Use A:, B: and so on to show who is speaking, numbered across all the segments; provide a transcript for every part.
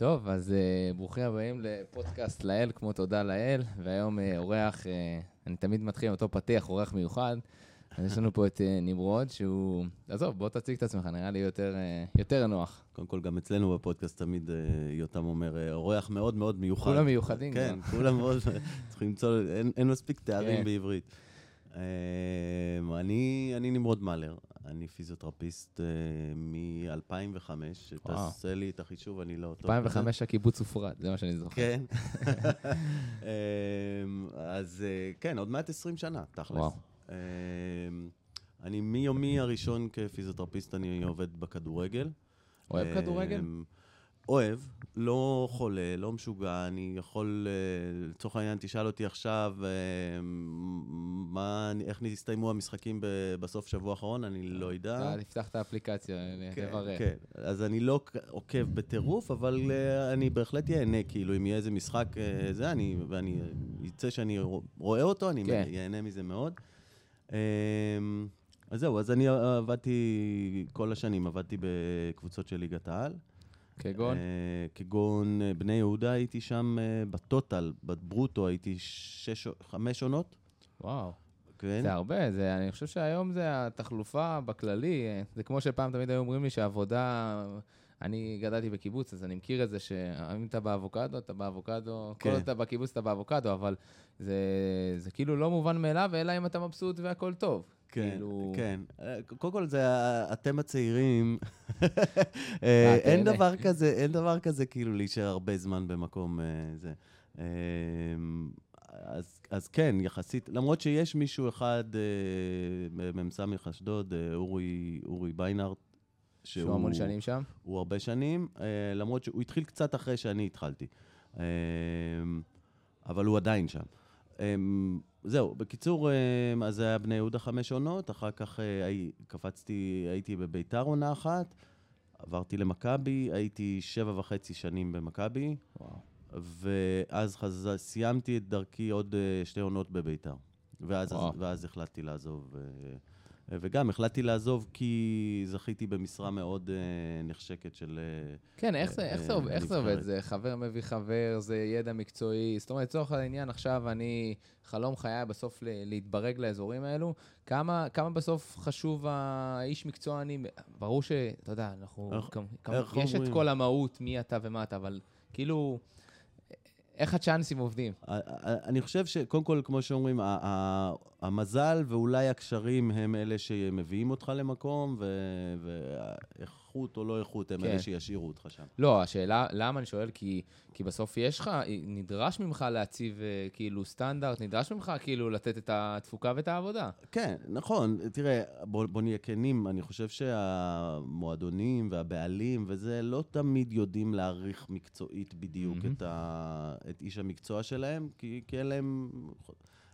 A: טוב, אז uh, ברוכים הבאים לפודקאסט לאל, כמו תודה לאל, והיום uh, אורח, uh, אני תמיד מתחיל עם אותו פתיח, אורח מיוחד. אז יש לנו פה את uh, נמרוד, שהוא... עזוב, בוא תציג את עצמך, נראה לי יותר, uh, יותר נוח.
B: קודם כל, גם אצלנו בפודקאסט תמיד uh, יותם אומר, uh, אורח מאוד מאוד מיוחד.
A: כולם מיוחדים.
B: כן, כולם מאוד, צריכים למצוא, אין, אין מספיק תארים כן. בעברית. Uh, אני, אני נמרוד מאלר, אני פיזיותרפיסט uh, מ-2005, תעשה לי את החישוב, אני לא...
A: 2005 הקיבוץ הופרד, זה מה שאני זוכר.
B: כן. אז uh, כן, עוד מעט 20 שנה, תכלס. Uh, אני מיומי הראשון כפיזיותרפיסט, אני עובד בכדורגל.
A: אוהב כדורגל?
B: אוהב, לא חולה, לא משוגע, אני יכול, אה, לצורך העניין, תשאל אותי עכשיו, אה, מה, איך נסתיימו המשחקים בסוף שבוע האחרון, אני לא יודע.
A: תפתח את האפליקציה,
B: כן, תברר. כן, אז אני לא עוקב בטירוף, אבל אה, אני בהחלט ייהנה, כאילו, אם יהיה איזה משחק, זה, אני, ואני, יצא שאני רואה אותו, אני כן. ייהנה מזה מאוד. אז זהו, אז אני עבדתי כל השנים, עבדתי בקבוצות של ליגת העל.
A: כגון? Uh,
B: כגון uh, בני יהודה הייתי שם uh, בטוטל, בברוטו הייתי שש, חמש עונות.
A: וואו. כן. זה הרבה, זה, אני חושב שהיום זה התחלופה בכללי, זה כמו שפעם תמיד היו אומרים לי שהעבודה, אני גדלתי בקיבוץ, אז אני מכיר את זה שאם אתה באבוקדו, אתה באבוקדו, כן. כל עוד אתה בקיבוץ אתה באבוקדו, אבל זה, זה כאילו לא מובן מאליו, אלא אם אתה מבסוט והכל טוב.
B: כן, כאילו... כן. קודם כל, זה אתם הצעירים. אה, אין דבר כזה, אין דבר כזה כאילו להישאר הרבה זמן במקום אה, זה. אה, אז, אז כן, יחסית, למרות שיש מישהו אחד במ"ס אשדוד, אורי, אורי ביינארט,
A: שהוא, שהוא המון שנים שם?
B: הוא הרבה שנים, למרות שהוא התחיל קצת אחרי שאני התחלתי. אבל הוא עדיין שם. זהו, בקיצור, אה, אז זה היה בני יהודה חמש עונות, אחר כך אה, קפצתי, הייתי בביתר עונה אחת, עברתי למכבי, הייתי שבע וחצי שנים במכבי, ואז חז... סיימתי את דרכי עוד אה, שתי עונות בביתר. ואז, ואז החלטתי לעזוב. וגם החלטתי לעזוב כי זכיתי במשרה מאוד uh, נחשקת של...
A: Uh, כן, איך זה, uh, איך, זה, uh, איך זה עובד? זה חבר מביא חבר, זה ידע מקצועי. זאת אומרת, לצורך העניין, עכשיו אני, חלום חיי בסוף להתברג לאזורים האלו. כמה, כמה בסוף חשוב האיש מקצוע אני? ברור שאתה יודע, אנחנו... איך, כמה, איך יש אומרים? את כל המהות, מי אתה ומה אתה, אבל כאילו... איך הצ'אנסים עובדים?
B: אני חושב שקודם כל, כמו שאומרים, המזל ואולי הקשרים הם אלה שמביאים אותך למקום, ואיכות או לא איכות הם כן. אלה שישאירו אותך שם.
A: לא, השאלה, למה אני שואל? כי, כי בסוף יש לך, נדרש ממך להציב אה, כאילו סטנדרט, נדרש ממך כאילו לתת את התפוקה ואת העבודה.
B: כן, נכון. תראה, בוא, בוא נהיה כנים, אני חושב שהמועדונים והבעלים וזה, לא תמיד יודעים להעריך מקצועית בדיוק mm-hmm. את, ה, את איש המקצוע שלהם, כי, כי אין להם...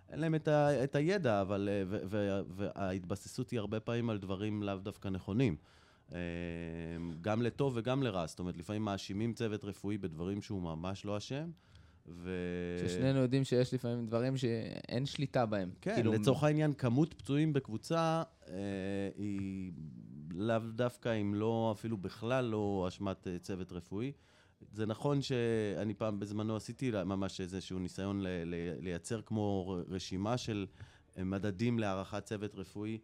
B: אין להם את, ה, את הידע, אבל... אה, ו, ו, וההתבססות היא הרבה פעמים על דברים לאו דווקא נכונים. אה, גם לטוב וגם לרע. זאת אומרת, לפעמים מאשימים צוות רפואי בדברים שהוא ממש לא אשם. ו...
A: ששנינו יודעים שיש לפעמים דברים שאין שליטה בהם.
B: כן, כאילו... לצורך העניין, כמות פצועים בקבוצה אה, היא לאו דווקא, אם לא, אפילו בכלל לא אשמת אה, צוות רפואי. זה נכון שאני פעם בזמנו עשיתי ממש איזשהו ניסיון ל- ל- לייצר כמו רשימה של מדדים להערכת צוות רפואי.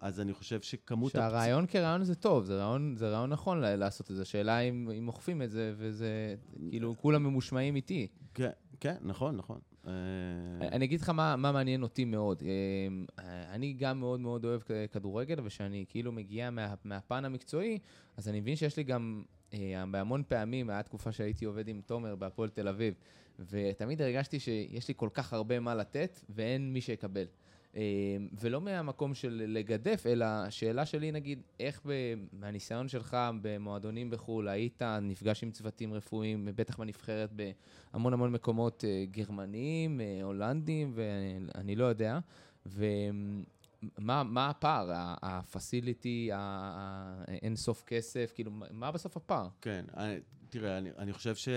B: אז אני חושב שכמות...
A: שהרעיון הפצ... כרעיון זה טוב, זה רעיון, זה רעיון נכון לעשות את זה. השאלה אם, אם אוכפים את זה, וזה, כאילו, כולם ממושמעים איתי.
B: כן, כן, נכון, נכון. אה,
A: אני אגיד לך מה, מה מעניין אותי מאוד. אמ, אני גם מאוד מאוד אוהב כדורגל, וכשאני כאילו מגיע מה, מהפן המקצועי, אז אני מבין שיש לי גם, אה, בהמון פעמים, הייתה תקופה שהייתי עובד עם תומר בהפועל תל אביב, ותמיד הרגשתי שיש לי כל כך הרבה מה לתת, ואין מי שיקבל. אמ, ולא מהמקום של לגדף, אלא השאלה שלי, נגיד, איך מהניסיון שלך במועדונים בחו"ל, היית נפגש עם צוותים רפואיים, בטח בנבחרת בהמון המון מקומות אה, גרמניים, אה, הולנדים, ואני לא יודע, ומה מה הפער? הפסיליטי, האין סוף כסף, כאילו, מה בסוף הפער?
B: כן, אני, תראה, אני, אני חושב ש...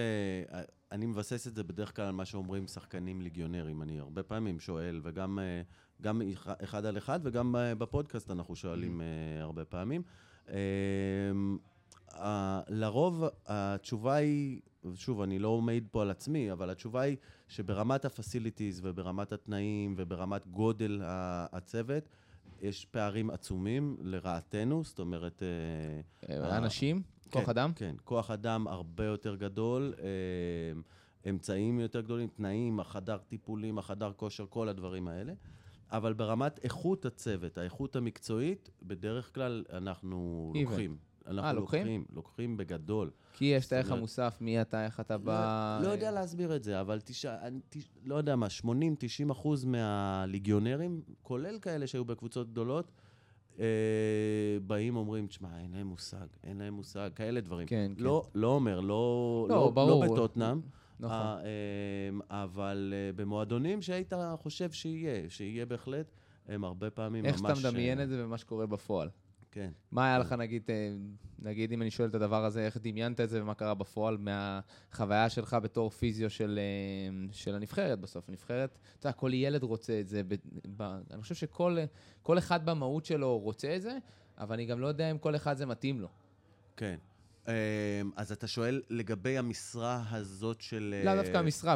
B: אני מבסס את זה בדרך כלל על מה שאומרים שחקנים ליגיונרים. אני הרבה פעמים שואל, וגם אה, גם אחד על אחד, וגם בפודקאסט אנחנו שואלים mm. הרבה פעמים. אה, לרוב התשובה היא, שוב, אני לא מעיד פה על עצמי, אבל התשובה היא שברמת ה-facilities וברמת התנאים וברמת גודל הצוות, יש פערים עצומים לרעתנו, זאת אומרת...
A: אה, אנשים? כוח
B: כן,
A: אדם?
B: כן, כוח אדם הרבה יותר גדול, אמצעים יותר גדולים, תנאים, החדר טיפולים, החדר כושר, כל הדברים האלה. אבל ברמת איכות הצוות, האיכות המקצועית, בדרך כלל אנחנו
A: Even.
B: לוקחים. אנחנו
A: אה, לוקחים?
B: לוקחים, לוקחים בגדול.
A: כי יש את הערך המוסף, מי אתה, איך אתה בא...
B: לא, לא יודע להסביר את זה, אבל תשע, אני, תש, לא יודע מה, 80-90 אחוז מהליגיונרים, כולל כאלה שהיו בקבוצות גדולות, אה, באים אומרים, תשמע, אין להם מושג, אין להם מושג, כאלה דברים.
A: כן, כן.
B: לא, לא אומר, לא,
A: לא,
B: לא. לא בטוטנאם,
A: נכון.
B: אה, אה, אבל אה, במועדונים שהיית חושב שיהיה, שיהיה בהחלט, הם הרבה פעמים
A: איך
B: ממש...
A: שאתה מדמיין
B: אה,
A: את זה ומה שקורה בפועל.
B: כן.
A: מה היה לך, נגיד, נגיד אם אני שואל את הדבר הזה, איך דמיינת את זה ומה קרה בפועל מהחוויה שלך בתור פיזיו של, של הנבחרת בסוף? הנבחרת, אתה יודע, כל ילד רוצה את זה. ב, ב, אני חושב שכל כל אחד במהות שלו רוצה את זה, אבל אני גם לא יודע אם כל אחד זה מתאים לו.
B: כן. אה, אז אתה שואל לגבי המשרה הזאת של...
A: לאו
B: אה,
A: דווקא המשרה,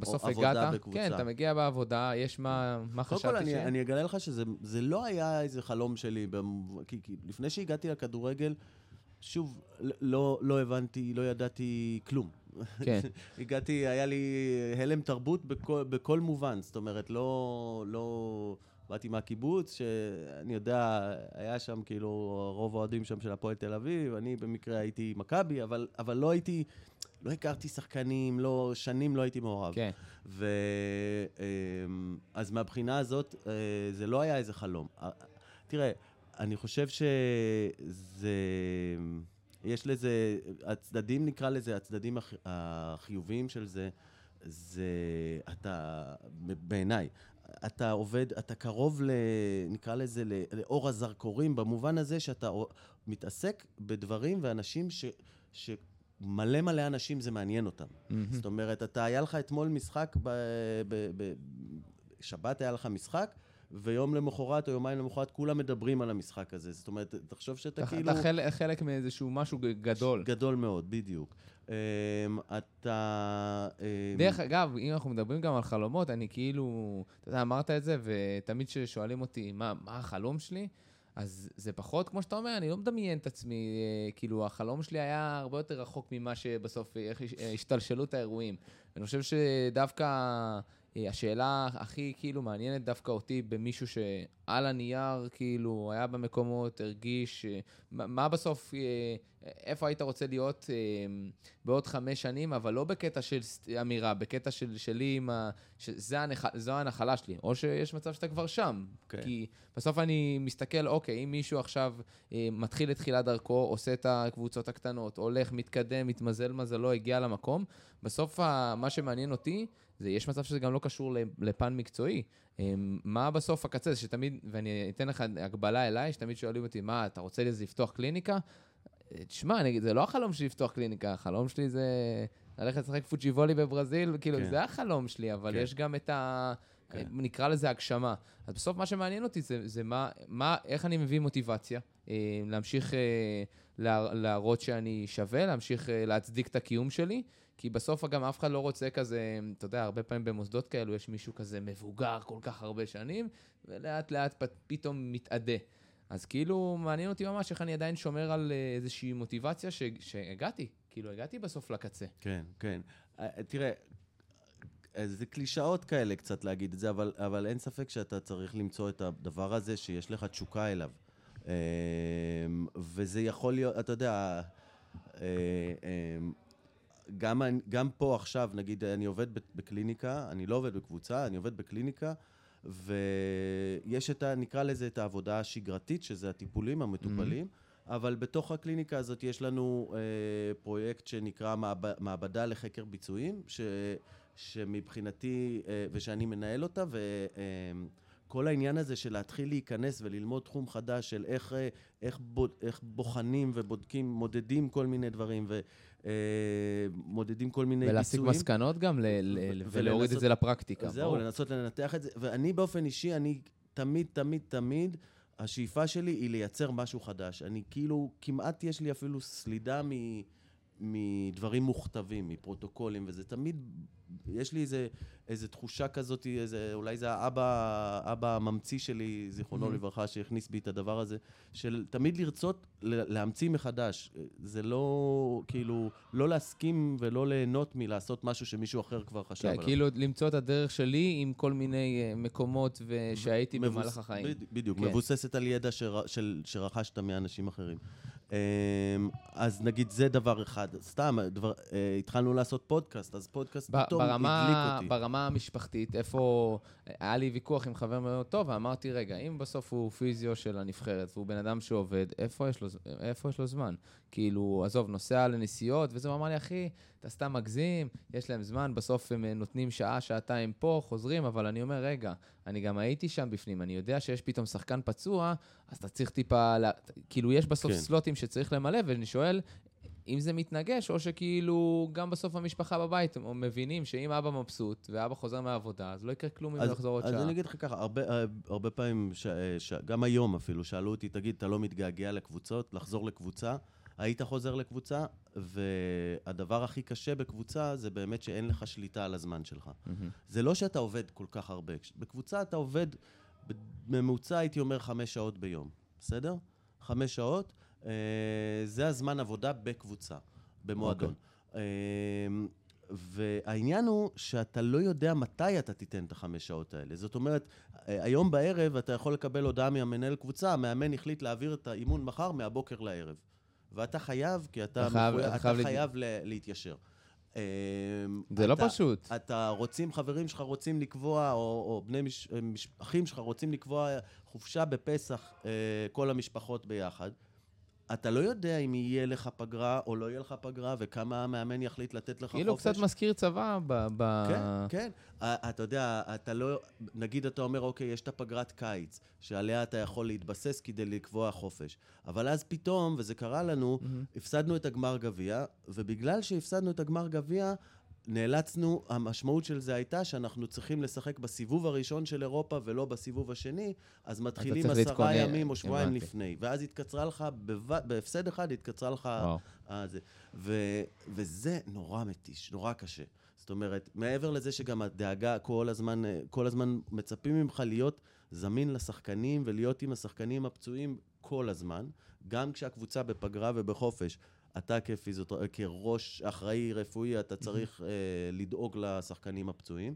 A: בסוף
B: עבודה
A: הגעת,
B: בקבוצה.
A: כן, אתה מגיע בעבודה, יש מה, מה
B: קודם
A: חשבתי
B: כל, אני,
A: ש...
B: אני אגלה לך שזה זה לא היה איזה חלום שלי. כי, כי לפני שהגעתי לכדורגל, שוב, לא, לא הבנתי, לא ידעתי כלום.
A: כן.
B: הגעתי, היה לי הלם תרבות בכל, בכל מובן, זאת אומרת, לא, לא... באתי מהקיבוץ, שאני יודע, היה שם כאילו רוב האוהדים שם של הפועל תל אביב, אני במקרה הייתי מכבי, אבל, אבל לא הייתי, לא הכרתי שחקנים, לא, שנים לא הייתי מעורב.
A: כן.
B: ו... אמ, אז מהבחינה הזאת, אה, זה לא היה איזה חלום. אה, תראה, אני חושב שזה... יש לזה, הצדדים נקרא לזה, הצדדים הח- החיוביים של זה, זה אתה, בעיניי, אתה עובד, אתה קרוב ל... נקרא לזה לאור הזרקורים, במובן הזה שאתה מתעסק בדברים ואנשים ש... ש... מלא מלא אנשים זה מעניין אותם.
A: מהמם.
B: זאת אומרת, אתה, היה לך אתמול משחק, ב, ב, ב, שבת היה לך משחק, ויום למחרת או יומיים למחרת כולם מדברים על המשחק הזה. זאת אומרת, תחשוב שאתה
A: אתה,
B: כאילו...
A: אתה חלק, חלק מאיזשהו משהו גדול.
B: גדול מאוד, בדיוק. אמ, אתה... אמ,
A: דרך אגב, אם אנחנו מדברים גם על חלומות, אני כאילו, אתה יודע, אמרת את זה, ותמיד כששואלים אותי מה, מה החלום שלי, אז זה פחות, כמו שאתה אומר, אני לא מדמיין את עצמי, אה, כאילו, החלום שלי היה הרבה יותר רחוק ממה שבסוף, אה, איך אה, השתלשלו את האירועים. אני חושב שדווקא השאלה הכי כאילו מעניינת דווקא אותי במישהו שעל הנייר, כאילו, היה במקומות, הרגיש, אה, מה, בסוף, אה, איפה היית רוצה להיות אה, בעוד חמש שנים, אבל לא בקטע של אמירה, בקטע של, שלי עם ה... שזה הנח... זו הנחלה שלי, או שיש מצב שאתה כבר שם.
B: כן.
A: כי בסוף אני מסתכל, אוקיי, אם מישהו עכשיו אה, מתחיל את תחילת דרכו, עושה את הקבוצות הקטנות, הולך, מתקדם, מתמזל מזלו, הגיע למקום, בסוף. מה שמעניין אותי, זה יש מצב שזה גם לא קשור לפן מקצועי. אה, מה בסוף הקצה, זה שתמיד, ואני אתן לך הגבלה אליי, שתמיד שואלים אותי, מה, אתה רוצה לזה לפתוח קליניקה? אה, תשמע, אני זה לא החלום שלי לפתוח קליניקה, החלום שלי זה ללכת לשחק פוצ'יבולי בברזיל, כאילו,
B: כן.
A: זה החלום שלי, אבל
B: כן.
A: יש גם את ה...
B: כן.
A: נקרא לזה הגשמה. אז בסוף מה שמעניין אותי זה, זה מה, מה, איך אני מביא מוטיבציה, אה, להמשיך אה, לה, להראות שאני שווה, להמשיך אה, להצדיק את הקיום שלי, כי בסוף גם אף אחד לא רוצה כזה, אתה יודע, הרבה פעמים במוסדות כאלו יש מישהו כזה מבוגר כל כך הרבה שנים, ולאט לאט פ- פתאום מתאדה. אז כאילו, מעניין אותי ממש איך אני עדיין שומר על אה, איזושהי מוטיבציה ש, שהגעתי, כאילו, הגעתי בסוף לקצה.
B: כן, כן. אה, תראה, אה, זה קלישאות כאלה קצת להגיד את זה, אבל, אבל אין ספק שאתה צריך למצוא את הדבר הזה שיש לך תשוקה אליו. וזה יכול להיות, אתה יודע, גם, גם פה עכשיו, נגיד, אני עובד בקליניקה, אני לא עובד בקבוצה, אני עובד בקליניקה, ויש את ה... נקרא לזה את העבודה השגרתית, שזה הטיפולים המטופלים, אבל בתוך הקליניקה הזאת יש לנו אה, פרויקט שנקרא מעב, מעבדה לחקר ביצועים, ש, שמבחינתי, אה, ושאני מנהל אותה, וכל העניין הזה של להתחיל להיכנס וללמוד תחום חדש של איך, אה, איך, בוד, איך בוחנים ובודקים, מודדים כל מיני דברים, ומודדים כל מיני
A: ולהסיק
B: ביצועים.
A: מסקנות גם, ל- ל- ולהוריד את זה לפרקטיקה.
B: זהו. לנסות לנתח את זה. ואני באופן אישי, אני תמיד, תמיד, תמיד השאיפה שלי היא לייצר משהו חדש. אני כאילו, כמעט יש לי אפילו סלידה מ... מדברים מוכתבים, מפרוטוקולים, וזה תמיד, יש לי איזה, איזה תחושה כזאת, איזה, אולי זה האבא, האבא הממציא שלי, זיכרונו mm-hmm. לברכה, שהכניס בי את הדבר הזה, של תמיד לרצות להמציא מחדש. זה לא, כאילו, לא להסכים ולא ליהנות מלעשות משהו שמישהו אחר כבר חשב
A: כן,
B: עליו.
A: כאילו, למצוא את הדרך שלי עם כל מיני אה, מקומות שהייתי מבוס... במהלך החיים.
B: בדיוק, כן. מבוססת על ידע שר, של, שרכשת מאנשים אחרים. אמ, אז נגיד זה דבר אחד. סתם, דבר, אה, התחלנו לעשות פודקאסט, אז פודקאסט פתאום הדליק אותי.
A: ברמה המשפחתית, איפה... היה לי ויכוח עם חבר מאוד טוב, ואמרתי, רגע, אם בסוף הוא פיזיו של הנבחרת, והוא בן אדם שעובד, איפה יש לו, איפה יש לו זמן? כאילו, עזוב, נוסע לנסיעות, וזה, הוא אמר לי, אחי, אתה סתם מגזים, יש להם זמן, בסוף הם אה, נותנים שעה, שעתיים פה, חוזרים, אבל אני אומר, רגע, אני גם הייתי שם בפנים, אני יודע שיש פתאום שחקן פצוע, אז אתה צריך טיפה, לה... כאילו, יש בסוף כן. סלוטים שצריך למלא, ואני שואל, אם זה מתנגש, או שכאילו גם בסוף המשפחה בבית מבינים שאם אבא מבסוט ואבא חוזר מהעבודה, אז לא יקרה כלום אם הוא יחזור עוד
B: שעה.
A: אז
B: אני אגיד לך ככה, הרבה, הרבה פעמים, ש, ש, גם היום אפילו, שאלו אותי, תגיד, אתה לא מתגעגע לקבוצות, לחזור לקבוצה? היית חוזר לקבוצה, והדבר הכי קשה בקבוצה זה באמת שאין לך שליטה על הזמן שלך. Mm-hmm. זה לא שאתה עובד כל כך הרבה. בקבוצה אתה עובד, בממוצע הייתי אומר חמש שעות ביום, בסדר? חמש שעות, זה הזמן עבודה בקבוצה, במועדון. Okay. אוקיי. אה, והעניין הוא שאתה לא יודע מתי אתה תיתן את החמש שעות האלה. זאת אומרת, אה, היום בערב אתה יכול לקבל הודעה מהמנהל קבוצה, המאמן החליט להעביר את האימון מחר מהבוקר לערב. ואתה חייב, כי אתה,
A: חייב,
B: מחויב, אתה חייב, חייב ל... להתיישר.
A: זה לא אתה, לא פשוט.
B: אתה רוצים, חברים שלך רוצים לקבוע, או, או בני מש, מש, אחים שלך רוצים לקבוע חופשה בפסח, אה, כל המשפחות ביחד. אתה לא יודע אם יהיה לך פגרה או לא יהיה לך פגרה, וכמה המאמן יחליט לתת לך
A: כאילו
B: חופש. כאילו
A: קצת מזכיר צבא ב... ב...
B: כן, כן. אתה יודע, אתה לא... נגיד אתה אומר, אוקיי, יש את הפגרת קיץ, שעליה אתה יכול להתבסס כדי לקבוע חופש. אבל אז פתאום, וזה קרה לנו, mm-hmm. הפסדנו את הגמר גביע, ובגלל שהפסדנו את הגמר גביע, נאלצנו, המשמעות של זה הייתה שאנחנו צריכים לשחק בסיבוב הראשון של אירופה ולא בסיבוב השני, אז מתחילים עשרה ימים או שבועיים. לפני. ואז התקצרה לך, בהפסד אחד התקצרה לך... אה, זה. ו, וזה נורא מתיש, נורא קשה. זאת אומרת, מעבר לזה שגם הדאגה כל הזמן, כל הזמן מצפים ממך להיות זמין לשחקנים ולהיות עם השחקנים הפצועים כל הזמן, גם כשהקבוצה בפגרה ובחופש. אתה כפיזיותר... כראש אחראי רפואי, אתה צריך אה, לדאוג לשחקנים הפצועים.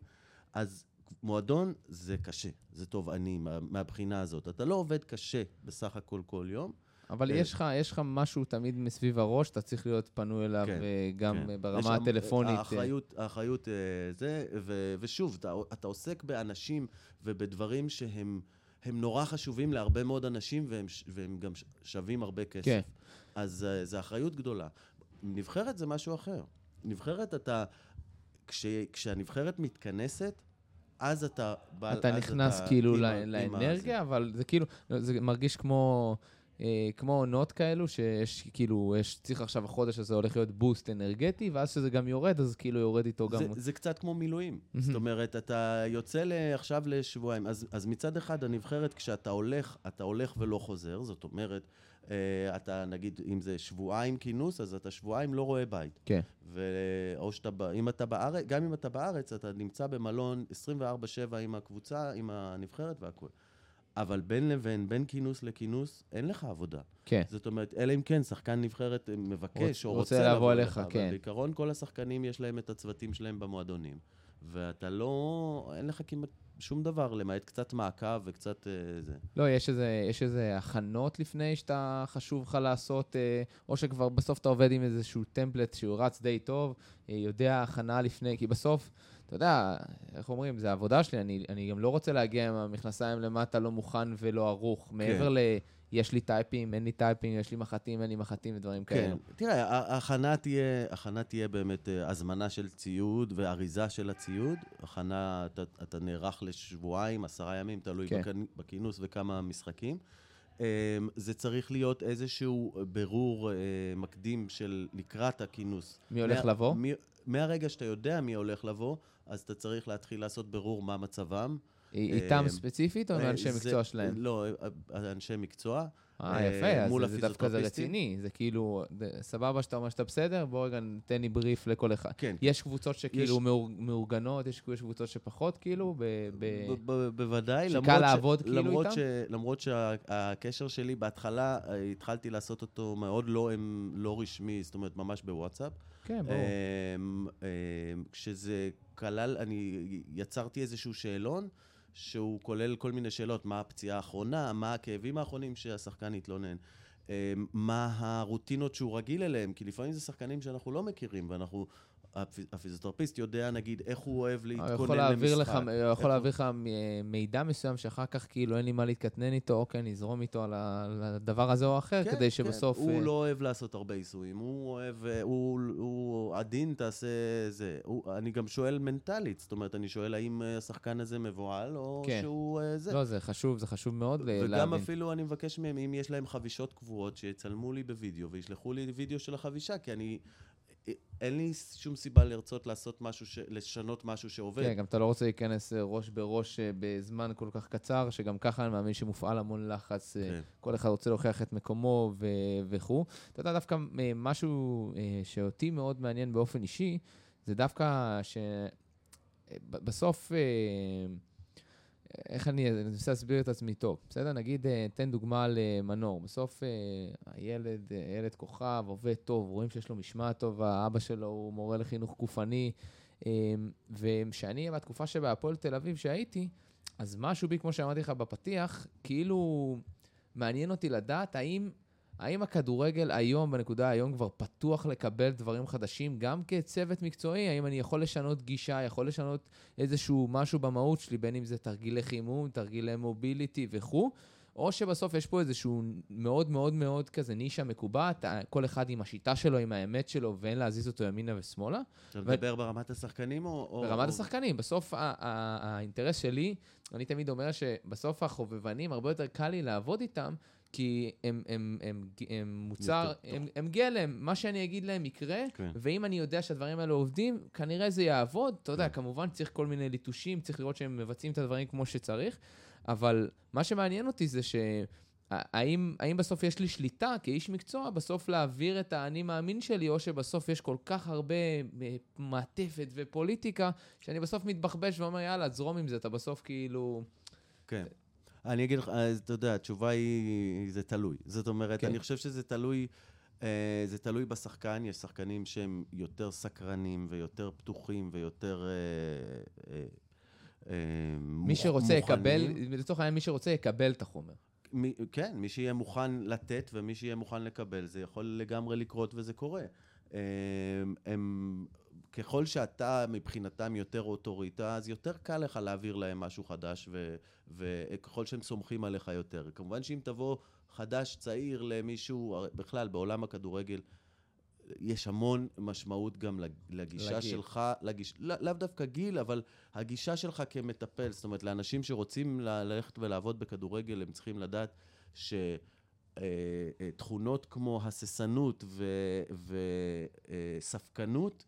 B: אז מועדון זה קשה, זה תובעני מה, מהבחינה הזאת. אתה לא עובד קשה בסך הכל כל יום.
A: אבל אה, יש לך, יש לך משהו תמיד מסביב הראש, אתה צריך להיות פנוי אליו כן, אה, גם כן. ברמה הטלפונית.
B: האחריות, האחריות זה, ו, ושוב, אתה, אתה עוסק באנשים ובדברים שהם נורא חשובים להרבה מאוד אנשים, והם, והם גם שווים הרבה כסף. כן. אז uh, זו אחריות גדולה. נבחרת זה משהו אחר. נבחרת אתה, כש, כשהנבחרת מתכנסת, אז אתה...
A: אתה נכנס אתה כאילו לאנרגיה, אבל זה כאילו, זה מרגיש כמו... אה, כמו עונות כאלו, שיש כאילו, יש, צריך עכשיו החודש הזה הולך להיות בוסט אנרגטי, ואז כשזה גם יורד, אז כאילו יורד איתו גם...
B: זה, זה קצת כמו מילואים. זאת אומרת, אתה יוצא עכשיו לשבועיים, אז, אז מצד אחד, הנבחרת, כשאתה הולך, אתה הולך ולא חוזר, זאת אומרת, אה, אתה נגיד, אם זה שבועיים כינוס, אז אתה שבועיים לא רואה בית.
A: כן.
B: או שאתה, אם אתה בארץ, גם אם אתה בארץ, אתה נמצא במלון 24-7 עם הקבוצה, עם הנבחרת והכול. אבל בין לבין, בין כינוס לכינוס, אין לך עבודה.
A: כן.
B: זאת אומרת, אלא אם כן שחקן נבחרת מבקש רוצ, או
A: רוצה, רוצה לבוא אליך, כן. אבל
B: בעיקרון כל השחקנים יש להם את הצוותים שלהם במועדונים. ואתה לא, אין לך כמעט שום דבר, למעט קצת מעקב וקצת אה, זה.
A: לא, יש איזה, יש איזה הכנות לפני שאתה חשוב לך לעשות, אה, או שכבר בסוף אתה עובד עם איזשהו טמפלט שהוא רץ די טוב, אה, יודע הכנה לפני, כי בסוף, אתה יודע, איך אומרים, זה העבודה שלי, אני, אני גם לא רוצה להגיע עם המכנסיים למטה לא מוכן ולא ערוך, כן. מעבר ל... יש לי טייפים, אין לי טייפים, יש לי מחטים, אין לי מחטים ודברים כן. כאלה.
B: תראה, ההכנה תהיה, הכנה תהיה באמת אה, הזמנה של ציוד ואריזה של הציוד. הכנה, אתה, אתה נערך לשבועיים, עשרה ימים, תלוי כן. בכינוס וכמה משחקים. אמ, זה צריך להיות איזשהו ברור אה, מקדים של לקראת הכינוס.
A: מי הולך מה, לבוא?
B: מי, מהרגע שאתה יודע מי הולך לבוא, אז אתה צריך להתחיל לעשות ברור מה מצבם.
A: איתם
B: אה,
A: ספציפית או עם
B: אה,
A: אנשי מקצוע שלהם?
B: לא, אנשי מקצוע.
A: אה,
B: אה,
A: יפה, אז זה דווקא זה. רציני. זה כאילו, סבבה שאתה אומר שאתה בסדר, בוא רגע תן לי בריף לכל אחד.
B: כן.
A: יש קבוצות שכאילו מאורגנות, יש קבוצות שפחות, כאילו,
B: בוודאי,
A: שקל לעבוד כאילו איתם?
B: למרות שהקשר שלי בהתחלה, התחלתי לעשות אותו מאוד לא לא רשמי, זאת אומרת, ממש בוואטסאפ.
A: כן, ברור.
B: אמ, אמ, כשזה כלל, אני יצרתי איזשהו שאלון, שהוא כולל כל מיני שאלות, מה הפציעה האחרונה, מה הכאבים האחרונים שהשחקן התלונן. אמ, מה הרוטינות שהוא רגיל אליהם, כי לפעמים זה שחקנים שאנחנו לא מכירים, ואנחנו... הפי- הפיזיותרפיסט יודע, נגיד, איך הוא אוהב
A: הוא
B: להתכונן
A: להעביר לך,
B: למשחק.
A: הוא יכול להעביר לך מידע מסוים שאחר כך כאילו אין לי מה להתקטנן איתו, אוקיי, נזרום איתו על הדבר הזה או אחר,
B: כן,
A: כדי
B: כן.
A: שבסוף...
B: הוא
A: אה,
B: לא אוהב לעשות הרבה עיסויים, הוא אוהב, אה, הוא, הוא עדין, תעשה זה. הוא, אני גם שואל מנטלית, זאת אומרת, אני שואל האם אה, השחקן הזה מבוהל, או
A: כן.
B: שהוא אה, זה.
A: לא, זה חשוב, זה חשוב מאוד ל-
B: וגם
A: להבין.
B: אפילו אני מבקש מהם, אם יש להם חבישות קבועות, שיצלמו לי בווידאו וישלחו לי וידאו של החבישה, כי אני... אין לי שום סיבה לרצות לעשות משהו, ש... לשנות משהו שעובד.
A: כן, גם אתה לא רוצה להיכנס אה, ראש בראש אה, בזמן כל כך קצר, שגם ככה אני מאמין שמופעל המון לחץ, אה,
B: כן.
A: כל אחד רוצה להוכיח את מקומו ו- וכו'. אתה יודע, דווקא משהו שאותי מאוד מעניין באופן אישי, זה דווקא שבסוף, איך אני, אני מנסה להסביר את עצמי טוב, בסדר? נגיד, אה, תן דוגמה למנור. בסוף אה, הילד, אה, ילד כוכב, עובד טוב, רואים שיש לו משמעת טובה, אבא שלו הוא מורה לחינוך גופני, אה, וכשאני, בתקופה שבהפועל תל אביב שהייתי, אז משהו בי, כמו שאמרתי לך בפתיח, כאילו מעניין אותי לדעת האם, האם הכדורגל היום, בנקודה היום, כבר פתוח לקבל דברים חדשים, גם כצוות מקצועי, האם אני יכול לשנות גישה, יכול לשנות איזשהו משהו במהות שלי, בין אם זה תרגילי חימום, תרגילי מוביליטי וכו', או שבסוף יש פה איזשהו מאוד מאוד מאוד כזה נישה מקובעת, כל אחד עם השיטה שלו, עם האמת שלו, ואין להזיז אותו ימינה ושמאלה.
B: אתה מדבר ברמת השחקנים או...
A: ברמת
B: או-
A: השחקנים. בסוף האינטרס שלי, אני תמיד אומר שבסוף החובבנים, הרבה יותר קל לי לעבוד איתם, כי הם, הם, הם, הם, הם מוצר, הם, הם גלם, מה שאני אגיד להם יקרה,
B: כן.
A: ואם אני יודע שהדברים האלה עובדים, כנראה זה יעבוד. אתה יודע,
B: כן.
A: כמובן צריך כל מיני ליטושים, צריך לראות שהם מבצעים את הדברים כמו שצריך, אבל מה שמעניין אותי זה ש... האם, האם בסוף יש לי שליטה כאיש מקצוע בסוף להעביר את האני מאמין שלי, או שבסוף יש כל כך הרבה אה, מעטפת ופוליטיקה, שאני בסוף מתבחבש ואומר, יאללה, זרום עם זה, אתה בסוף כאילו...
B: כן. אני אגיד לך, אתה יודע, התשובה היא, זה תלוי. זאת אומרת,
A: כן.
B: אני חושב שזה תלוי, אה, זה תלוי בשחקן, יש שחקנים שהם יותר סקרנים ויותר פתוחים ויותר... אה, אה,
A: מי שרוצה יקבל. לצורך העניין, מי שרוצה יקבל את החומר.
B: מי, כן, מי שיהיה מוכן לתת ומי שיהיה מוכן לקבל, זה יכול לגמרי לקרות וזה קורה. הם, הם, ככל שאתה מבחינתם יותר אוטוריטה, אז יותר קל לך להעביר להם משהו חדש, ו, וככל שהם סומכים עליך יותר. כמובן שאם תבוא חדש, צעיר למישהו, בכלל, בעולם הכדורגל, יש המון משמעות גם לג- לגישה
A: לגיל.
B: שלך, לגיש, לא, לאו דווקא גיל, אבל הגישה שלך כמטפל, זאת אומרת, לאנשים שרוצים ללכת ולעבוד בכדורגל, הם צריכים לדעת שתכונות כמו הססנות וספקנות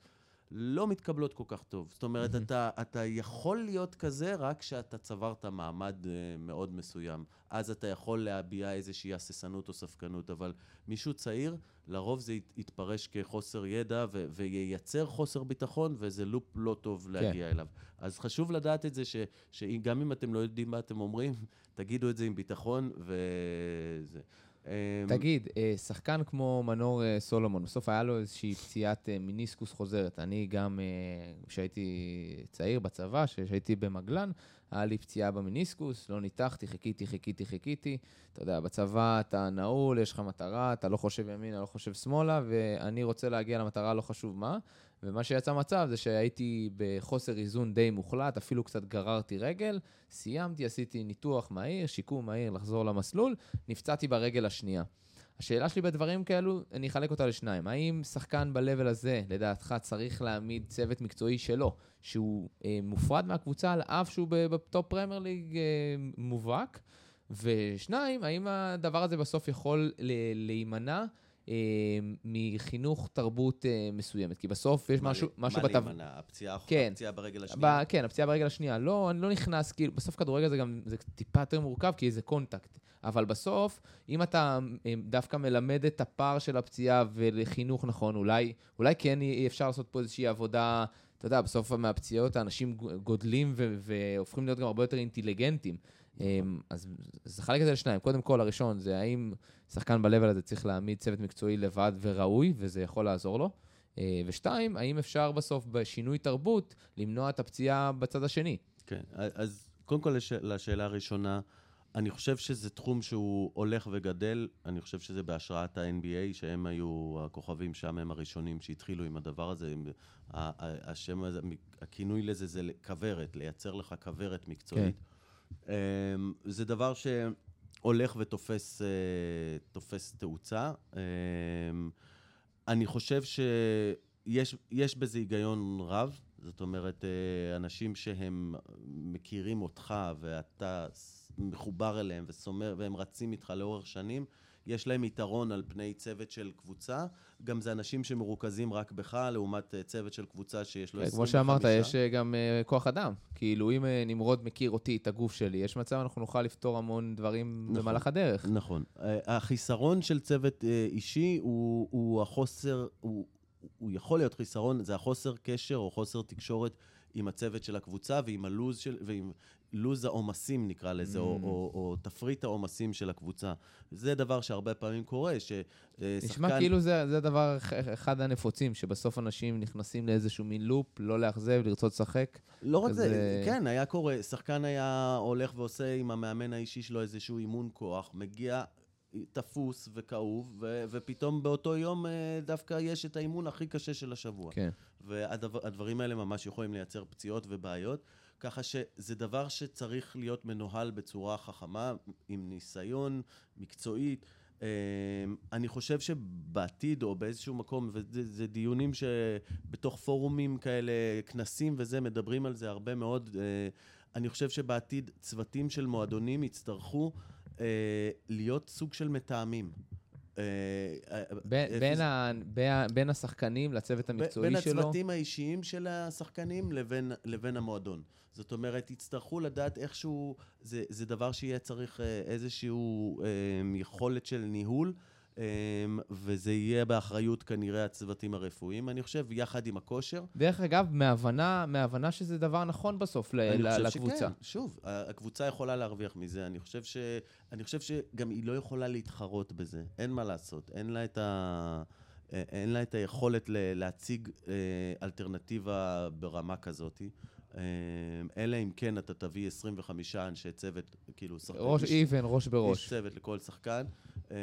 B: לא מתקבלות כל כך טוב. זאת אומרת. אתה, אתה יכול להיות כזה רק כשאתה צברת מעמד אה, מאוד מסוים. אז אתה יכול להביע איזושהי הססנות או ספקנות, אבל מישהו צעיר, לרוב זה ית- יתפרש כחוסר ידע ו- וייצר חוסר ביטחון, וזה לופ לא טוב להגיע אליו. אז חשוב לדעת את זה, ש- שגם אם אתם לא יודעים מה אתם אומרים, תגידו את זה עם ביטחון, וזה... אמ,
A: תגיד, אה, שחקן כמו מנור אה, סולומון, בסוף היה לו איזושהי פציעת אה, מיניסקוס חוזרת. אני גם, כשהייתי צעיר בצבא, כשהייתי במגלן, היה לי פציעה במיניסקוס, לא ניתחתי, חיכיתי, חיכיתי, חיכיתי. אתה יודע, בצבא אתה נעול, יש לך מטרה, אתה לא חושב ימינה, לא חושב שמאלה, ואני רוצה להגיע למטרה, לא חשוב מה. ומה שיצא מזה שהייתי בחוסר איזון די מוחלט, אפילו קצת גררתי רגל, סיימתי, עשיתי ניתוח מהיר, שיקום מהיר, לחזור למסלול, נפצעתי ברגל השנייה. השאלה שלי בדברים כאלו, אני אחלק אותה לשניים. האם שחקן ב-level הזה, לדעתך, צריך להעמיד צוות מקצועי שלו, שהוא אה, מופרד מהקבוצה על אף שהוא בטופ Premier League אה, מובהק? ושניים, האם הדבר הזה בסוף יכול להימנע מחינוך תרבות אה, מסוימת. כי בסוף יש
B: מה
A: משהו, משהו
B: מה
A: בתו...
B: להימנע? הפציעה
A: כן.
B: הפציעה ברגל השנייה?
A: ב, כן, הפציעה ברגל השנייה. לא, אני לא נכנס, כאילו, בסוף כדורגל זה גם, זה טיפה יותר מורכב, כי זה קונטקט. אבל בסוף, אם אתה אה, דווקא מלמד את הפער של הפציעה ולחינוך נכון, אולי, אולי כן אפשר לעשות פה איזושהי עבודה, אתה יודע, בסוף מהפציעות האנשים גודלים והופכים להיות גם הרבה יותר אינטליגנטים. אמ, אז אז לחלק את זה לשניים. קודם כל, הראשון זה האם שחקן ב-level הזה צריך להעמיד צוות מקצועי לבד וראוי, וזה יכול לעזור לו. אה, ושתיים, האם אפשר בסוף בשינוי תרבות למנוע את הפציעה בצד השני?
B: כן, אז קודם כל לש... לשאלה הראשונה, אני חושב שזה תחום שהוא הולך וגדל, אני חושב שזה בהשראת ה-NBA, שהם היו הכוכבים שם, הם הראשונים שהתחילו עם הדבר הזה. ה- השם הזה, הכינוי לזה זה כוורת, לייצר לך כוורת מקצועית. אמ, זה דבר שהולך ותופס אה, תופס תאוצה. אמ, אני חושב שיש יש בזה היגיון רב, זאת אומרת, אה, אנשים שהם מכירים אותך ואתה מחובר אליהם וסומר, והם רצים איתך לאורך שנים, יש להם יתרון על פני צוות של קבוצה. גם זה אנשים שמרוכזים רק בך, לעומת אה, צוות של קבוצה שיש לו 25.
A: כן, כמו שאמרת, יש אה, גם אה, כוח אדם. כאילו, אם נמרוד מכיר אותי, את הגוף שלי, יש מצב אנחנו נוכל לפתור המון דברים
B: נכון.
A: במהלך הדרך.
B: נכון. החיסרון של צוות אישי הוא, הוא החוסר, הוא, הוא יכול להיות חיסרון, זה החוסר קשר או חוסר תקשורת עם הצוות של הקבוצה ועם הלו"ז של, ועם לו"ז העומסים נקרא לזה, או,
A: Mm.
B: או, או תפריט העומסים של הקבוצה. זה דבר שהרבה פעמים קורה, ששחקן...
A: נשמע כאילו זה, זה דבר אח- אחד הנפוצים, שבסוף אנשים נכנסים לאיזשהו מין לופ, לא לאכזב, לרצות לשחק.
B: לא רק זה,
A: אה,
B: כן, היה קורה, שחקן היה הולך ועושה עם המאמן האישי שלו איזשהו אימון כוח, מגיע תפוס וכאוב, ו- ופתאום באותו יום אה, דווקא יש את האימון הכי קשה של השבוע.
A: כן.
B: והדברים האלה ממש יכולים לייצר פציעות ובעיות, ככה שזה דבר שצריך להיות מנוהל בצורה חכמה, עם ניסיון, מקצועית. אה, אני חושב שבעתיד או באיזשהו מקום, וזה זה דיונים שבתוך פורומים כאלה, כנסים וזה, מדברים על זה הרבה מאוד. אה, אני חושב שבעתיד צוותים של מועדונים יצטרכו אה, להיות סוג של מתאמים. אה, אה, אה,
A: בין, ה, בין, בין השחקנים לצוות המקצועי
B: בין
A: שלו.
B: הצוותים האישיים של השחקנים לבין, לבין המועדון. זאת אומרת, יצטרכו לדעת איכשהו, זה, זה דבר שיהיה צריך אה, יכולת של ניהול, וזה יהיה באחריות כנראה הצוותים הרפואיים, אני חושב, יחד עם הכושר.
A: דרך אגב, מהבנה, מהבנה שזה דבר נכון בסוף ל,
B: חושב
A: לקבוצה.
B: שכן, שוב, הקבוצה יכולה להרוויח מזה, אני חושב, ש... אני חושב שגם היא לא יכולה להתחרות בזה, אין מה לעשות, אין לה את, ה... אין לה את היכולת ל... להציג אה, אלטרנטיבה ברמה כזאת. אה, אלא אם כן אתה תביא 25 אנשי צוות, כאילו, שחק-
A: ראש
B: איש-
A: איבן, ראש
B: איש
A: בראש.
B: צוות לכל שחקן. אה,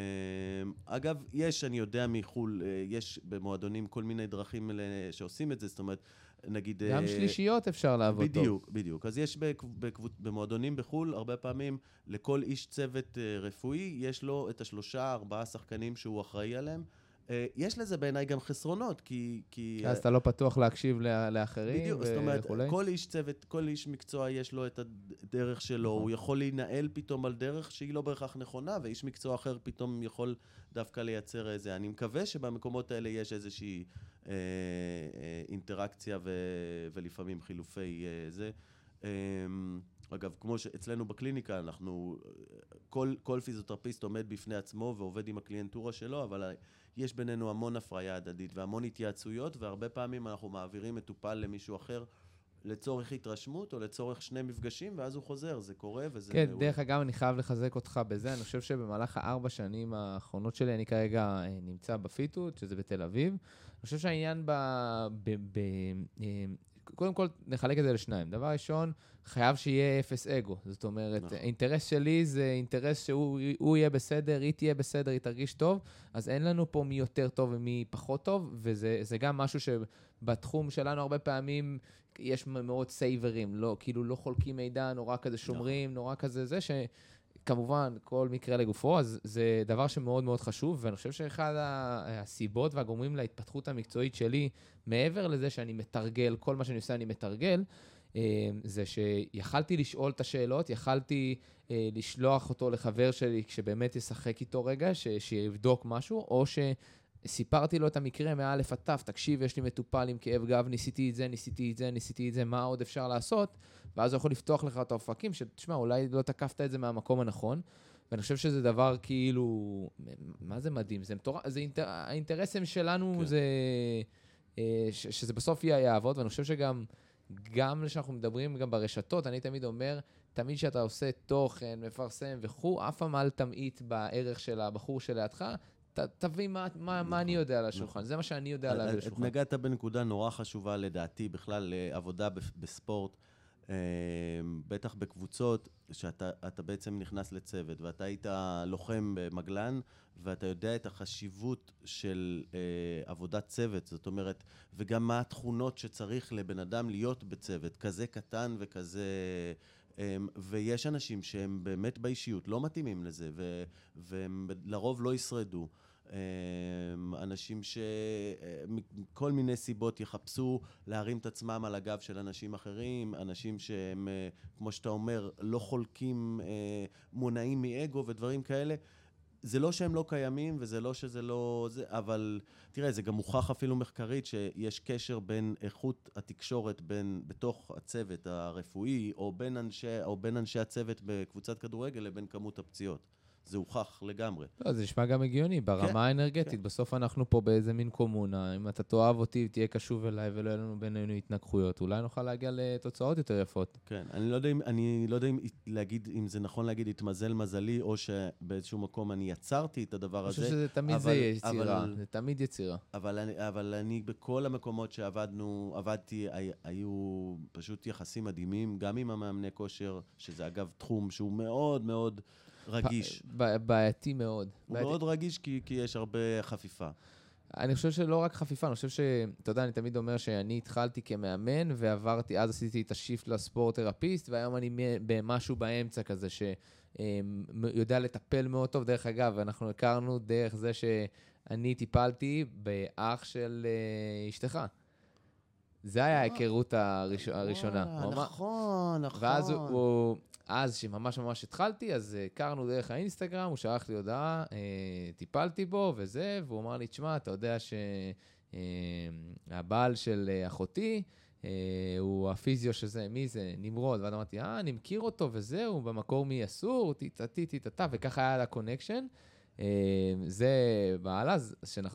B: אגב, יש, אני יודע מחו"ל, אה, יש במועדונים כל מיני דרכים שעושים את זה, זאת אומרת, נגיד...
A: גם
B: אה,
A: שלישיות אפשר לעבוד טוב.
B: בדיוק, בדיוק. אז יש בקב- במועדונים בחו"ל, הרבה פעמים לכל איש צוות אה, רפואי, יש לו את השלושה, ארבעה שחקנים שהוא אחראי עליהם. אה, יש לזה בעיניי גם חסרונות, כי... כי
A: אז אתה לא פתוח להקשיב לאחרים
B: בדיוק, זאת אומרת,
A: וכולי.
B: כל איש צוות, כל איש מקצוע יש לו את הדרך שלו,
A: נכון.
B: הוא יכול להינעל פתאום על דרך שהיא לא בהכרח נכונה, ואיש מקצוע אחר פתאום יכול דווקא לייצר איזה... אני מקווה שבמקומות האלה יש איזושהי אה, אה, אינטראקציה ו, ולפעמים חילופי אה, זה. אה, אגב, כמו שאצלנו בקליניקה, אנחנו, כל, כל פיזיותרפיסט עומד בפני עצמו ועובד עם הקליינטורה שלו, אבל יש בינינו המון הפריה הדדית והמון התייעצויות, והרבה פעמים אנחנו מעבירים מטופל למישהו אחר לצורך התרשמות או לצורך שני מפגשים, ואז הוא חוזר, זה קורה וזה...
A: כן,
B: מעולה.
A: דרך אגב, אני חייב לחזק אותך בזה. אני חושב שבמהלך הארבע שנים האחרונות שלי, אני כרגע אה, נמצא בפיטות, שזה בתל אביב. אני חושב שהעניין ב... ב, ב אה, קודם כל, נחלק את זה לשניים. דבר ראשון, חייב שיהיה אפס אגו. זאת אומרת,
B: נכון.
A: האינטרס שלי זה אינטרס שהוא הוא יהיה בסדר, היא תהיה בסדר, היא תרגיש טוב, אז אין לנו פה מי יותר טוב ומי פחות טוב, וזה זה גם משהו שבתחום שלנו הרבה פעמים יש מאוד סייברים, לא, כאילו לא חולקים מידע, נורא כזה שומרים, נורא כזה זה, שכמובן, כל מקרה לגופו, אז זה דבר שמאוד מאוד חשוב, ואני חושב שאחד הסיבות והגורמים להתפתחות המקצועית שלי, מעבר לזה שאני מתרגל, כל מה שאני עושה אני מתרגל, זה שיכלתי לשאול את השאלות, יכלתי לשלוח אותו לחבר שלי כשבאמת ישחק איתו רגע, ש- שיבדוק משהו, או ש... סיפרתי לו את המקרה מאלף עד תו, תקשיב, יש לי מטופל עם כאב גב, ניסיתי את זה, ניסיתי את זה, ניסיתי את זה, מה עוד אפשר לעשות? ואז הוא יכול לפתוח לך את האופקים, שתשמע, אולי לא תקפת את זה מהמקום הנכון. ואני חושב שזה דבר כאילו, מה זה מדהים? זה מטורף, זה אינטר... האינטרסים שלנו כן. זה, אה, ש, שזה בסוף יהיה יעבוד, ואני חושב שגם, גם כשאנחנו מדברים גם ברשתות, אני תמיד אומר, תמיד כשאתה עושה תוכן, מפרסם וכו', אף פעם אל תמעיט בערך של הבחור שלידך, ת, תביא מה, מה, מה אני יודע על השולחן, נכון. זה מה שאני יודע להביא לשולחן.
B: נגעת בנקודה נורא חשובה לדעתי, בכלל לעבודה בספורט, אה, בטח בקבוצות, שאתה בעצם נכנס לצוות, ואתה היית לוחם במגלן, ואתה יודע את החשיבות של אה, עבודת צוות, זאת אומרת, וגם מה התכונות שצריך לבן אדם להיות בצוות, כזה קטן וכזה... אה, ויש אנשים שהם באמת באישיות לא מתאימים לזה, ו, והם לרוב לא ישרדו. אמ, אנשים שמכל מיני סיבות יחפשו להרים את עצמם על הגב של אנשים אחרים, אנשים שהם, אה, כמו שאתה אומר, לא חולקים, אה, מונעים מאגו ודברים כאלה. זה לא שהם לא קיימים, וזה לא שזה לא... זה, אבל תראה, זה גם מוכח אפילו מחקרית שיש קשר בין איכות התקשורת בין, בתוך הצוות הרפואי, או בין אנשי, או בין אנשי הצוות בקבוצת כדורגל לבין כמות הפציעות. זה הוכח לגמרי.
A: לא, זה נשמע גם הגיוני, ברמה כן, האנרגטית. כן. בסוף אנחנו פה באיזה מין קומונה, אם אתה תאהב אותי, תהיה קשוב אליי ולא יהיה לנו בינינו התנגחויות, אולי נוכל להגיע לתוצאות יותר יפות.
B: כן, אני לא יודע אם, אני לא יודע אם, להגיד, אם זה נכון להגיד התמזל מזלי, או שבאיזשהו מקום אני יצרתי את הדבר הזה.
A: אני חושב שזה תמיד אבל, זה יצירה, אבל, זה תמיד יצירה.
B: אבל אני, אבל אני, בכל המקומות שעבדנו, עבדתי, היו פשוט יחסים מדהימים, גם עם המאמני כושר, שזה אגב תחום שהוא מאוד מאוד... רגיש.
A: בעייתי מאוד.
B: הוא בעייתי. מאוד רגיש כי, כי יש הרבה חפיפה.
A: אני חושב שלא רק חפיפה, אני חושב ש... אתה יודע, אני תמיד אומר שאני התחלתי כמאמן, ועברתי, אז עשיתי את השיפט לספורט-תרפיסט, והיום אני במשהו באמצע כזה, שיודע לטפל מאוד טוב. דרך אגב, אנחנו הכרנו דרך זה שאני טיפלתי באח של uh, אשתך. זה היה ההיכרות הראש... הראשונה.
B: נכון, נכון.
A: ואז הוא, אז, שממש ממש התחלתי, אז הכרנו דרך האינסטגרם, הוא שלח לי הודעה, אה, טיפלתי בו וזה, והוא אמר לי, תשמע, אתה יודע שהבעל אה, של אה, אחותי, אה, הוא הפיזיו שזה, מי זה? נמרוד. ואז אמרתי, אה, אני מכיר אותו וזהו, במקור מי אסור, טיטטי, טיטטה, וככה היה לה connection. אה, זה בעלה,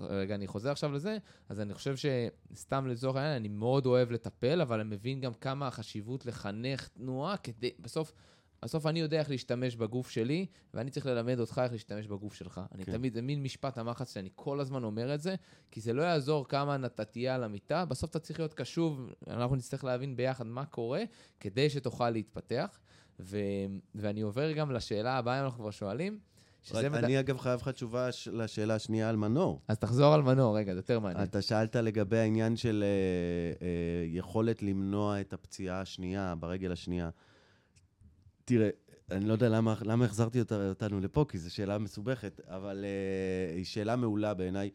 A: רגע, אני חוזר עכשיו לזה, אז אני חושב שסתם לצורך העניין, אני מאוד אוהב לטפל, אבל אני מבין גם כמה החשיבות לחנך תנועה כדי, בסוף... בסוף אני יודע איך להשתמש בגוף שלי, ואני צריך ללמד אותך איך להשתמש בגוף שלך. כן. אני תמיד, זה מין משפט המחץ שאני כל הזמן אומר את זה, כי זה לא יעזור כמה נתתייה על המיטה, בסוף אתה צריך להיות קשוב, אנחנו נצטרך להבין ביחד מה קורה, כדי שתוכל להתפתח. ו, ואני עובר גם לשאלה הבאה, אם אנחנו כבר שואלים,
B: שזה... אני מד... אגב חייב לך תשובה לשאלה השנייה על מנור.
A: אז תחזור על מנור, רגע, זה יותר מעניין.
B: אתה שאלת לגבי העניין של אה, אה, יכולת למנוע את הפציעה השנייה, ברגל השנייה. תראה, אני לא יודע למה, למה החזרתי אותנו לפה, כי זו שאלה מסובכת, אבל uh, היא שאלה מעולה בעיניי.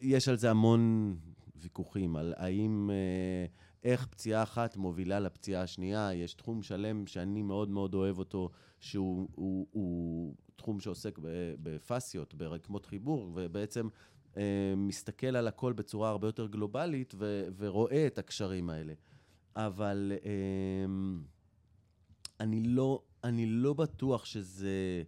B: יש על זה המון ויכוחים, על האם, uh, איך פציעה אחת מובילה לפציעה השנייה. יש תחום שלם שאני מאוד מאוד אוהב אותו, שהוא הוא, הוא תחום שעוסק בפסיות, ברקמות חיבור, ובעצם uh, מסתכל על הכל בצורה הרבה יותר גלובלית ו, ורואה את הקשרים האלה. אבל... אני לא, אני לא בטוח שזה,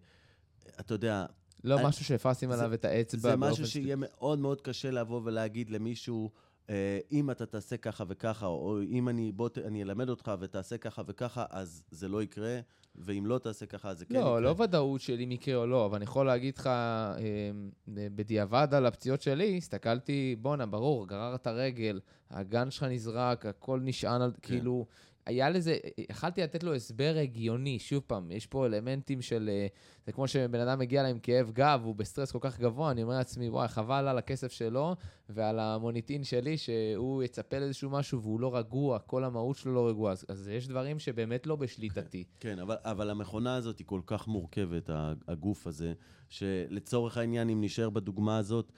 B: אתה יודע...
A: לא אני, משהו שהפסים עליו את האצבע.
B: זה משהו שיהיה מאוד מאוד קשה לבוא ולהגיד למישהו, אה, אם אתה תעשה ככה וככה, או אם אני, בוא, אני אלמד אותך ותעשה ככה וככה, אז זה לא יקרה, ואם לא תעשה ככה, אז זה כן
A: לא,
B: יקרה.
A: לא, לא ודאות של אם יקרה או לא, אבל אני יכול להגיד לך, אה, בדיעבד על הפציעות שלי, הסתכלתי, בואנה, ברור, גררת רגל, הגן שלך נזרק, הכל נשען על, כן. כאילו... היה לזה, יכלתי לתת לו הסבר הגיוני, שוב פעם, יש פה אלמנטים של, אה, זה כמו שבן אדם מגיע להם כאב גב, הוא בסטרס כל כך גבוה, אני אומר לעצמי, וואי, חבל על הכסף שלו ועל המוניטין שלי, שהוא יצפה לאיזשהו משהו והוא לא רגוע, כל המהות שלו לא רגוע, אז, אז יש דברים שבאמת לא בשליטתי.
B: כן, אבל, אבל המכונה הזאת היא כל כך מורכבת, הגוף הזה, שלצורך העניין, אם נשאר בדוגמה הזאת,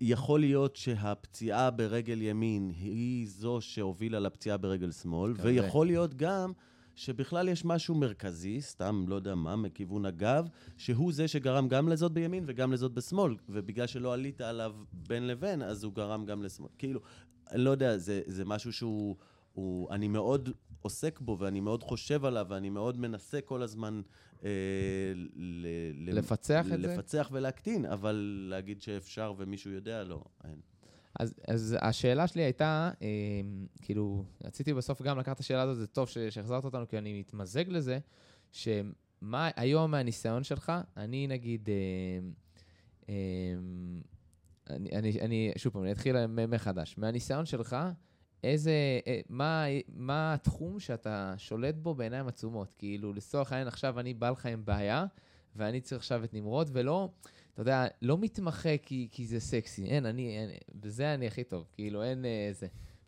B: יכול להיות שהפציעה ברגל ימין היא זו שהובילה לפציעה ברגל שמאל,
A: כזה.
B: ויכול להיות גם שבכלל יש משהו מרכזי, סתם לא יודע מה, מכיוון הגב, שהוא זה שגרם גם לזאת בימין וגם לזאת בשמאל, ובגלל שלא עלית עליו בין לבין, אז הוא גרם גם לשמאל. כאילו, אני לא יודע, זה, זה משהו שהוא... הוא, אני מאוד עוסק בו, ואני מאוד חושב עליו, ואני מאוד מנסה כל הזמן אה, ל,
A: לפצח את זה?
B: לפצח ולהקטין, אבל להגיד שאפשר ומישהו יודע, לא, אין.
A: אז, אז השאלה שלי הייתה, אה, כאילו, רציתי בסוף גם לקחת את השאלה הזאת, זה טוב שהחזרת אותנו, כי אני מתמזג לזה, שמה היום מהניסיון שלך, אני נגיד, אה, אה, אני, אני, אני, שוב פעם, אני אתחיל מחדש. מהניסיון שלך, איזה, אה, מה, מה התחום שאתה שולט בו בעיניים עצומות? כאילו, לצורך העניין, עכשיו אני בא לך עם בעיה, ואני צריך עכשיו את נמרוד, ולא, אתה יודע, לא מתמחה כי, כי זה סקסי. אין, אני, אין, בזה אני הכי טוב. כאילו, אין אה.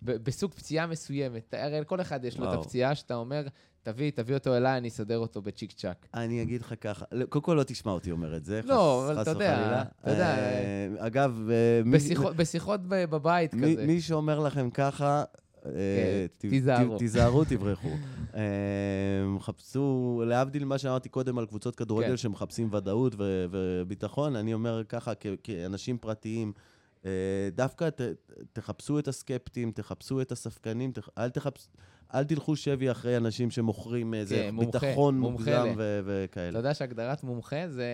A: בסוג פציעה מסוימת. הרי לכל אחד יש לו את. הפציעה שאתה אומר, תביא, תביא אותו אליי, אני אסדר אותו בצ'יק צ'אק.
B: אני אגיד לך ככה, לא, קודם כל לא תשמע אותי אומר את זה,
A: לא, אבל אתה יודע. אתה יודע,
B: אה, אגב, אה,
A: בשיחות, בבית כזה.
B: מי שאומר לכם ככה, אה, ת-
A: תיזהרו.
B: תיזהרו, תברחו. אה, חפשו, להבדיל ממה שאמרתי קודם על קבוצות כדורגל
A: כן.
B: שמחפשים ודאות וביטחון, אני אומר ככה, כאנשים פרטיים, אה, דווקא ת- תחפשו את הסקפטים, תחפשו את הספקנים, תח- אל תחפש... אל תלכו שבי אחרי אנשים שמוכרים איזה
A: כן, מומחה,
B: ביטחון מוגזם ו-
A: אתה
B: וכאלה.
A: יודע שהגדרת מומחה זה...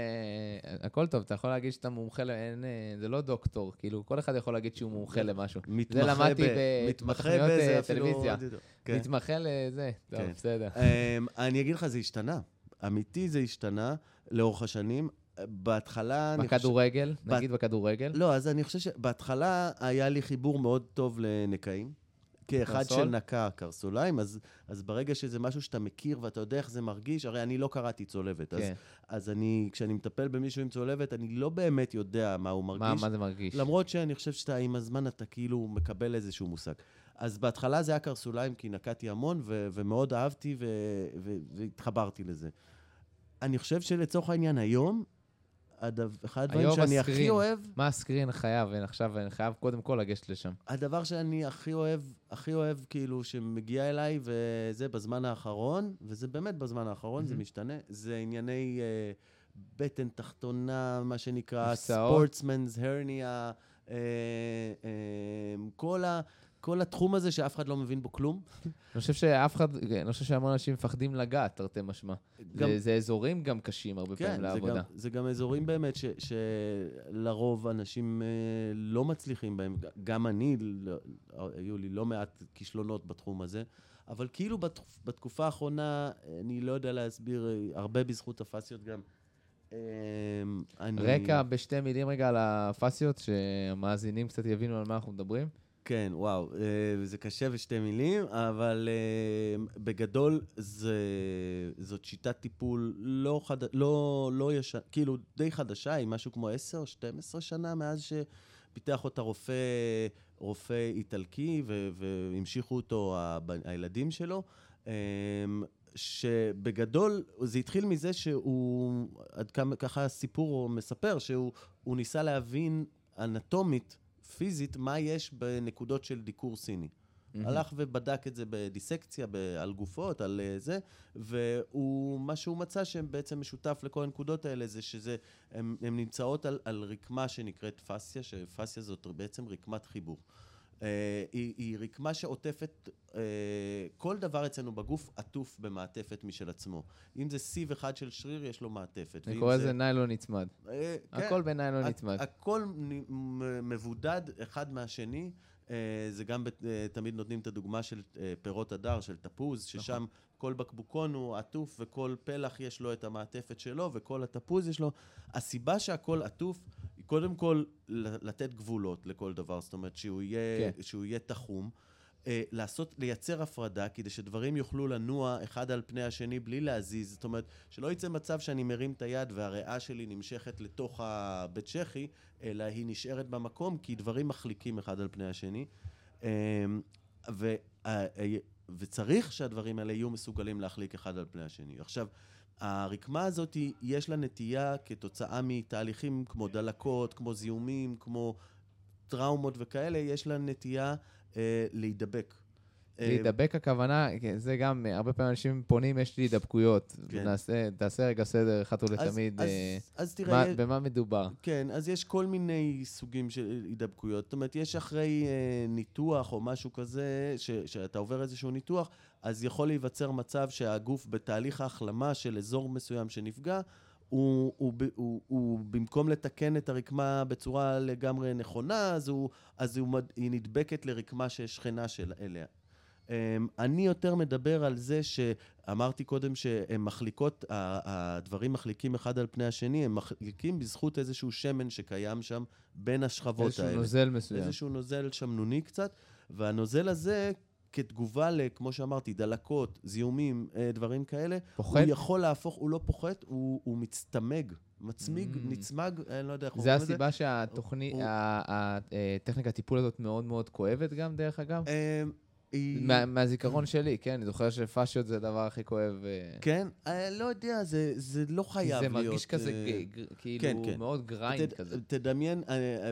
A: הכל טוב, אתה יכול להגיד שאתה מומחה, אין, אה, זה לא דוקטור, כאילו, כל אחד יכול להגיד שהוא מומחה למשהו.
B: מתמחה
A: למדתי
B: ב-
A: ב-
B: מתמחה
A: בתוכניות,
B: בזה
A: אה,
B: אפילו
A: טלוויזיה.
B: כן.
A: מתמחה לזה, טוב,
B: כן.
A: בסדר.
B: אמ, אני אגיד לך, זה השתנה. אמיתי זה השתנה לאורך השנים. בהתחלה... אני חושב-
A: בכדורגל,
B: בת-
A: נגיד בכדורגל.
B: לא, אז אני חושב שבהתחלה היה לי חיבור מאוד טוב לנקאים. כאחד
A: קרסול?
B: שנקע קרסוליים, אז, אז ברגע שזה משהו שאתה מכיר ואתה יודע איך זה מרגיש, הרי אני לא קראתי צולבת. אז,
A: כן.
B: אז אני, כשאני מטפל במישהו עם צולבת, אני לא באמת יודע מה הוא
A: מה
B: מרגיש.
A: מה זה מרגיש?
B: למרות שאני חושב שאתה, עם הזמן אתה כאילו מקבל איזשהו מושג. אז בהתחלה זה היה קרסוליים, כי נקעתי המון, ו- ומאוד אהבתי ו- ו- והתחברתי לזה. אני חושב שלצורך העניין, היום, אחד הדברים שאני הכי
A: הסקרין.
B: אוהב,
A: מה הסקרין חייב, עכשיו אני חייב קודם כל לגשת לשם.
B: הדבר שאני הכי אוהב, הכי אוהב, כאילו, שמגיע אליי, וזה בזמן האחרון, וזה באמת בזמן האחרון, זה
A: מהמם.
B: משתנה, זה ענייני אה, בטן תחתונה, מה שנקרא. ספורטסמנס הרניה, אה, אה, כל, ה, כל התחום הזה שאף אחד לא מבין בו כלום.
A: אני חושב שאף אחד, אני חושב שהמון אנשים מפחדים לגעת, תרתי משמע.
B: גם-
A: זה- זה אזורים גם קשים הרבה
B: כן,
A: פעמים
B: זה
A: לעבודה.
B: גם, זה גם אזורים באמת ש, שלרוב אנשים אה, לא מצליחים בהם. גם אני, לא, היו לי לא מעט כישלונות בתחום הזה, אבל כאילו בת, בתקופה האחרונה, אני לא יודע להסביר, אה, הרבה בזכות הפסיות גם. אה, אני...
A: רקע בשתי מילים רגע על הפסיות, שהמאזינים קצת יבינו על מה אנחנו מדברים.
B: כן, וואו, אה, זה קשה בשתי מילים, אבל אה, בגדול זה, זאת שיטת טיפול לא, חד, לא, לא ישן, כאילו די חדשה, היא משהו כמו 10 או 12 שנה מאז שפיתח אותה רופא, רופא איטלקי ו, והמשיכו אותו הב- הילדים שלו. אה, שבגדול, זה התחיל מזה שהוא, עד כמה, ככה הסיפור מספר, שהוא הוא ניסה להבין אנטומית, פיזית, מה יש בנקודות של דיקור סיני. הלך ובדק את זה בדיסקציה, ב- על גופות, על אה, זה, ומה שהוא מצא שבעצם משותף לכל הנקודות האלה זה שזה, הן נמצאות על, על רקמה שנקראת פסיה, שפסיה זאת בעצם רקמת חיבור. Uh, היא, היא רקמה שעוטפת, uh, כל דבר אצלנו בגוף עטוף במעטפת משל עצמו. אם זה סיב אחד של שריר, יש לו מעטפת.
A: אני קורא
B: זה-
A: לזה ניילון נצמד.
B: אה, כן.
A: הכל בניילון נצמד.
B: הכל מבודד אחד מהשני. אה, זה גם, אה, תמיד נותנים את הדוגמה של אה, פירות הדר, של תפוז, ששם כל בקבוקון הוא עטוף וכל פלח יש לו את המעטפת שלו וכל התפוז יש לו. הסיבה שהכל עטוף קודם כל לתת גבולות לכל דבר, זאת אומרת שהוא יהיה,
A: כן.
B: שהוא יהיה תחום. אה, לעשות, לייצר הפרדה כדי שדברים יוכלו לנוע אחד על פני השני בלי להזיז. זאת אומרת, שלא יצא מצב שאני מרים את היד והריאה שלי נמשכת לתוך הבית צ'כי, אלא היא נשארת במקום כי דברים מחליקים אחד על פני השני. אה, ו, אה, וצריך שהדברים האלה יהיו מסוגלים להחליק אחד על פני השני. עכשיו, הרקמה הזאת, יש לה נטייה כתוצאה מתהליכים כמו דלקות, כמו זיהומים, כמו טראומות וכאלה, יש לה נטייה אה, להידבק. אה,
A: להידבק הכוונה, כן, זה גם, אה, הרבה פעמים אנשים פונים, יש לי הידבקויות.
B: כן.
A: נעשה, תעשה רגע סדר אחת ולתמיד,
B: אז-
A: אה,
B: אז תראה,
A: מה-
B: יש-
A: במה מדובר.
B: כן, אז יש כל מיני סוגים של הידבקויות. זאת אומרת, יש אחרי אה, ניתוח או משהו כזה, ש, שאתה עובר איזשהו ניתוח, אז יכול להיווצר מצב שהגוף בתהליך ההחלמה של אזור מסוים שנפגע, הוא, הוא, ב- הוא, הוא במקום לתקן את הרקמה בצורה לגמרי נכונה, אז, הוא, אז הוא, היא נדבקת לרקמה ששכנה של אליה. אמ, אני יותר מדבר על זה שאמרתי קודם שהן מחליקות, הדברים מחליקים אחד על פני השני, הם מחליקים בזכות איזשהו שמן שקיים שם בין השכבות
A: איזשהו
B: האלה.
A: נוזל מסוים.
B: איזשהו נוזל שמנוני קצת, והנוזל הזה, כתגובה ל, כמו שאמרתי, דלקות, זיהומים, אה, דברים כאלה,
A: פוחת?
B: הוא יכול להפוך, הוא לא פוחת, הוא, הוא מצטמג, מצמיג,
A: Mm.
B: נצמג, אני לא יודע איך
A: זה
B: אומרים את זה.
A: הסיבה שהתוכנית,
B: הוא-
A: הטיפול הזאת מאוד מאוד כואבת גם, דרך אגב?
B: היא-
A: מה- מהזיכרון שלי, כן, אני זוכר שפאשיות זה הדבר הכי כואב. אה,
B: כן? אה, לא יודע, זה, זה לא חייב
A: זה
B: להיות...
A: מרגיש כזה,
B: אה,
A: ג- כאילו,
B: כן, כן.
A: מאוד
B: grind
A: כזה.
B: תדמיין,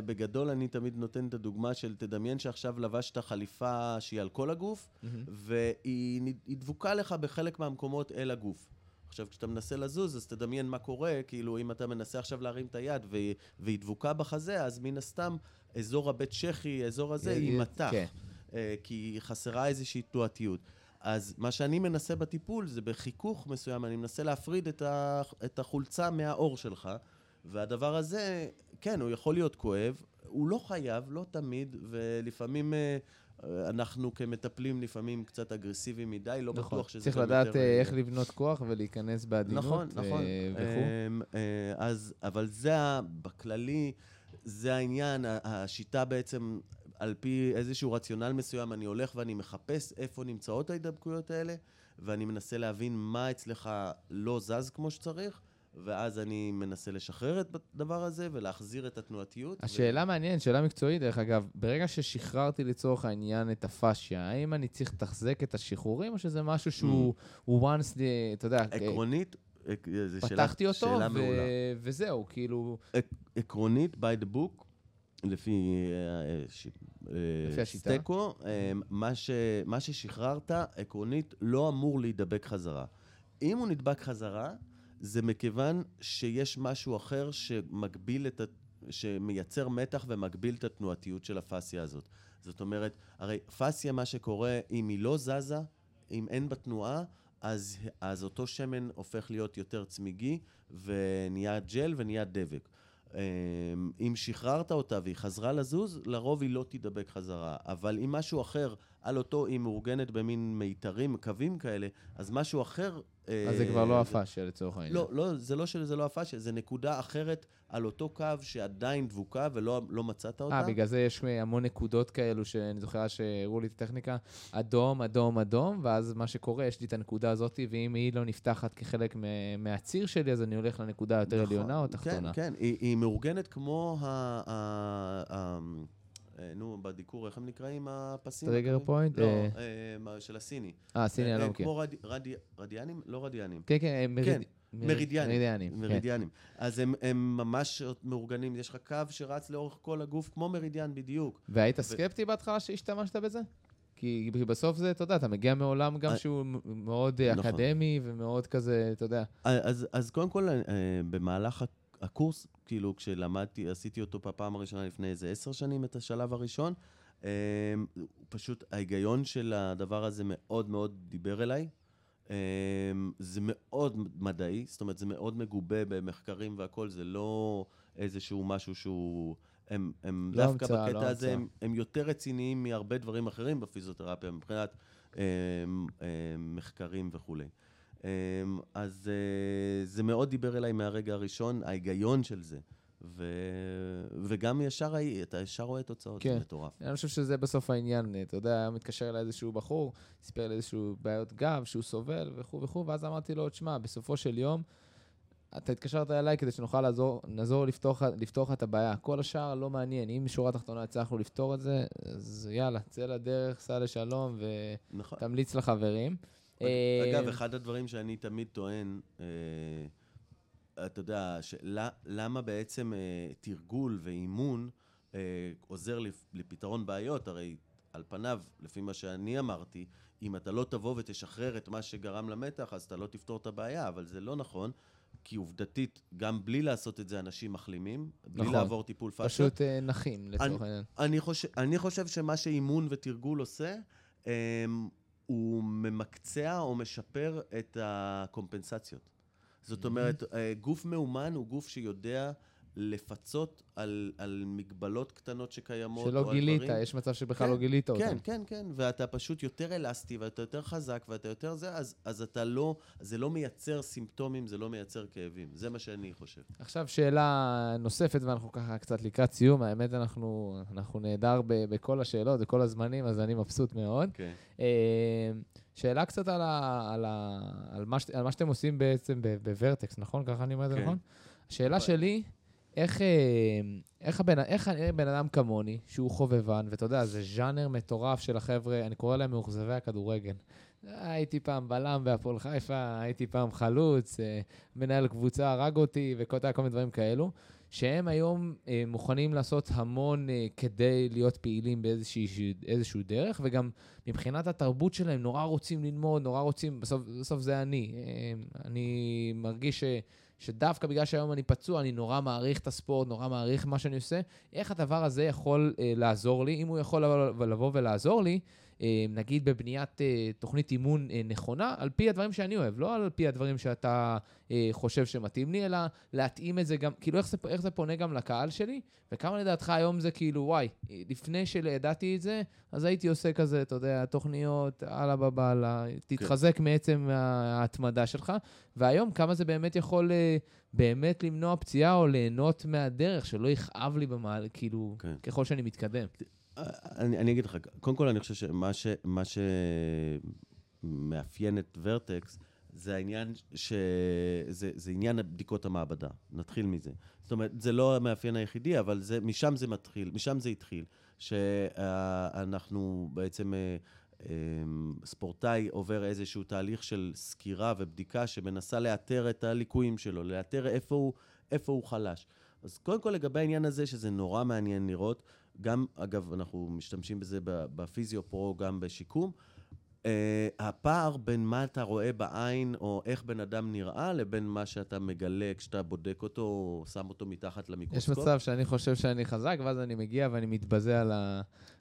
B: בגדול אני תמיד נותן את הדוגמה של תדמיין שעכשיו לבשת חליפה שהיא על כל הגוף. והיא דבוקה לך בחלק מהמקומות אל הגוף. עכשיו, כשאתה מנסה לזוז, אז תדמיין מה קורה, כאילו, אם אתה מנסה עכשיו להרים את היד והיא, והיא דבוקה בחזה, אז מן הסתם, אזור הבית צ'כי, האזור הזה, יימתח.
A: כן.
B: אה, כי חסרה איזושהי תנועתיות. אז מה שאני מנסה בטיפול זה בחיכוך מסוים, אני מנסה להפריד את, ה, את החולצה מהאור שלך, והדבר הזה, כן, הוא יכול להיות כואב, הוא לא חייב, לא תמיד, ולפעמים אה, אנחנו כמטפלים לפעמים קצת אגרסיביים מדי, לא
A: נכון.
B: בטוח שזה
A: צריך לדעת
B: יותר,
A: אה, איך לבנות כוח ולהיכנס בעדינות
B: נכון, נכון.
A: וכו'.
B: אמ, אז, אבל זה, בכללי, זה העניין, השיטה בעצם, על פי איזשהו רציונל מסוים, אני הולך ואני מחפש איפה נמצאות ההידבקויות האלה, ואני מנסה להבין מה אצלך לא זז כמו שצריך, ואז אני מנסה לשחרר את הדבר הזה ולהחזיר את התנועתיות.
A: השאלה מעניינת, שאלה מקצועית, דרך אגב, ברגע ששחררתי לצורך העניין את הפאשיה, האם אני צריך לתחזק את השחרורים, או שזה משהו שהוא הוא once, the- אתה יודע,
B: ו... עקרונית, עק- זו שאלה,
A: פתחתי אותו,
B: שאלה
A: ו-. וזהו, כאילו,
B: עק- עקרונית, by the book, לפי אה, אה,
A: לפי השיטה.
B: סטקו, אה, מה ש- מה ששחררת, עקרונית, לא אמור להידבק חזרה. אם הוא נדבק חזרה, זה מכיוון שיש משהו אחר שמגביל את ה... שמייצר מתח ומגביל את התנועתיות של הפאסיה הזאת. זאת אומרת, הרי פאסיה, מה שקורה, אם היא לא זזה, אם אין בה תנועה, אז, אז אותו שמן הופך להיות יותר צמיגי, ונהיה ג'ל ונהיה דבק. אמ, אם שחררת אותה והיא חזרה לזוז, לרוב היא לא תידבק חזרה. אבל אם משהו אחר, על אותו, היא מאורגנת במין מיתרים, קווים כאלה, אז משהו אחר...
A: אז זה כבר לא
B: אה,
A: הפאשיה לצורך העניין.
B: לא, לא, זה לא שזה לא הפאשיה, זה נקודה אחרת על אותו קו שעדיין דבוקה ולא לא מצאת אותה.
A: אה, בגלל זה יש המון נקודות כאלו, שאני זוכר שהראו לי את הטכניקה, אדום, אדום, אדום, ואז מה שקורה, יש לי את הנקודה הזאת, ואם היא לא נפתחת כחלק מהציר שלי, אז אני הולך לנקודה היותר
B: נכון.
A: עליונה או תחתונה.
B: כן, כן, היא, היא מאורגנת כמו ה... ה, ה אה, נו, בדיקור, איך הם נקראים הפסים? trigger?
A: point?
B: לא,
A: אה.
B: אה, של הסיני.
A: אה, סיני, אני
B: אה,
A: לא מכיר.
B: כמו רד, רדי, רדיאנים? לא רדיאנים.
A: כן, כן,
B: כן,
A: מר-
B: מרידיאנים.
A: מרידיאנים. כן.
B: מרידיאנים. אז הם, הם ממש מאורגנים, יש לך קו שרץ לאורך כל הגוף, כמו מרידיאן בדיוק.
A: והיית סקפטי בהתחלה שהשתמשת בזה? כי בסוף זה, אתה יודע, אתה מגיע מעולם גם
B: אה,
A: שהוא מאוד אה,
B: נכון.
A: אקדמי ומאוד כזה, אתה יודע.
B: אז, אז קודם כל, אה, במהלך הקורס, כאילו, כשלמדתי, עשיתי אותו בפעם הראשונה לפני איזה עשר שנים, את השלב הראשון, אה, פשוט ההיגיון של הדבר הזה מאוד מאוד דיבר אליי. אה, זה מאוד מדעי, זאת אומרת, זה מאוד מגובה במחקרים והכול, זה לא איזשהו משהו שהוא... הם, הם
A: לא
B: דווקא
A: המצאה,
B: בקטע
A: לא
B: הזה. הם, הם יותר רציניים מהרבה דברים אחרים בפיזיותרפיה, מבחינת אה, אה, מחקרים וכולי. אה, אז אה, זה מאוד דיבר אליי מהרגע הראשון, ההיגיון של זה. ו... וגם ישר, אתה ישר רואה תוצאות,
A: כן.
B: זה מטורף.
A: אני חושב שזה בסוף העניין, אתה יודע, היה מתקשר אליי איזשהו בחור, סיפר לי איזשהו בעיות גב, שהוא סובל וכו' וכו', ואז אמרתי לו, תשמע, בסופו של יום, אתה התקשרת אליי כדי שנוכל לעזור, נעזור לפתור, לך- לפתור לך את הבעיה. כל השאר לא מעניין. אם בשורה התחתונה הצלחנו לפתור את זה, אז יאללה, צא לדרך, סע לשלום
B: נכון.
A: ותמליץ לחברים.
B: אגב,
A: אה,
B: אחד הדברים שאני תמיד טוען, אה, אתה יודע, של- למה בעצם אה, תרגול ואימון אה, עוזר לפתרון בעיות, הרי על פניו, לפי מה שאני אמרתי, אם אתה לא תבוא ותשחרר את מה שגרם למתח, אז אתה לא תפתור את הבעיה, אבל זה לא נכון. כי עובדתית, גם בלי לעשות את זה, אנשים מחלימים, בלי נכון. לעבור טיפול.
A: פשוט אה, נחים, לצורך העניין.
B: אני, חושב, אני חושב שמה שאימון ותרגול עושה, אה, הוא ממקצע או משפר את הקומפנסציות. זאת אומרת, אה, גוף מאומן הוא גוף שיודע לפצות על, על מגבלות קטנות שקיימות.
A: שלא גילית, דברים. יש מצב שבכלל כן, לא גילית אותם.
B: כן, כן, כן, ואתה פשוט יותר אלסטי, ואתה יותר חזק, ואתה יותר זה, אז, אז אתה לא, זה לא מייצר סימפטומים, זה לא מייצר כאבים. זה מה שאני חושב.
A: עכשיו שאלה נוספת, ואנחנו ככה קצת לקראת סיום. האמת, אנחנו, אנחנו נהדר ב, בכל השאלות, בכל הזמנים, אז אני מבסוט מאוד. כן. Okay. שאלה קצת על, ה, על, ה, על, מה, על מה שאתם עושים בעצם בוורטקס, נכון? ככה אני אומר את זה, כן. נכון? השאלה שלי... איך, אה, איך, הבן, איך בן אדם כמוני, שהוא חובבן, ואתה יודע, זה ז'אנר מטורף של החבר'ה, אני קורא להם מאוכזבי הכדורגל. הייתי פעם בלם בהפועל חיפה, הייתי פעם חלוץ, אה, מנהל קבוצה הרג אותי, וכל מיני דברים כאלו, שהם היום אה, מוכנים לעשות המון כדי להיות פעילים באיזשהו דרך, וגם מבחינת התרבות שלהם, נורא רוצים ללמוד, נורא רוצים, בסוף, בסוף זה אני. אני מרגיש ש... שדווקא בגלל שהיום אני פצוע, אני נורא מעריך את הספורט, נורא מעריך מה שאני עושה, איך הדבר הזה יכול אה, לעזור לי? אם הוא יכול לבוא, לבוא ולעזור לי, נגיד בבניית אה, תוכנית אימון אה, נכונה, על פי הדברים שאני אוהב, לא על פי הדברים שאתה אה, חושב שמתאים לי, אלא להתאים את זה גם, כאילו איך זה, איך זה פונה גם לקהל שלי, וכמה לדעתך היום זה כאילו, וואי, לפני שידעתי את זה, אז הייתי עושה כזה, אתה יודע, תוכניות, אללה בבאללה, תתחזק כן. מעצם ההתמדה שלך, והיום כמה זה באמת יכול אה, באמת למנוע פציעה או ליהנות מהדרך, שלא יכאב לי במעל, כאילו, כן. ככל שאני מתקדם.
B: אני, אני אגיד לך, קודם כל אני חושב שמה ש, שמאפיין את ורטקס, זה העניין ש... זה, זה עניין בדיקות המעבדה, נתחיל מזה. זאת אומרת, זה לא המאפיין היחידי, אבל זה, משם זה מתחיל, משם זה התחיל. שאנחנו בעצם, אה, אה, ספורטאי עובר איזשהו תהליך של סקירה ובדיקה שמנסה לאתר את הליקויים שלו, לאתר איפה הוא, איפה הוא חלש. אז קודם כל לגבי העניין הזה, שזה נורא מעניין לראות, גם, אגב, אנחנו משתמשים בזה בפיזיו-פרו, גם בשיקום. Uh, הפער בין מה אתה רואה בעין, או איך בן אדם נראה, לבין מה שאתה מגלה כשאתה בודק אותו, או שם אותו מתחת למיקרוסקופ.
A: יש מצב שאני חושב שאני חזק, ואז אני מגיע ואני מתבזה על, ה...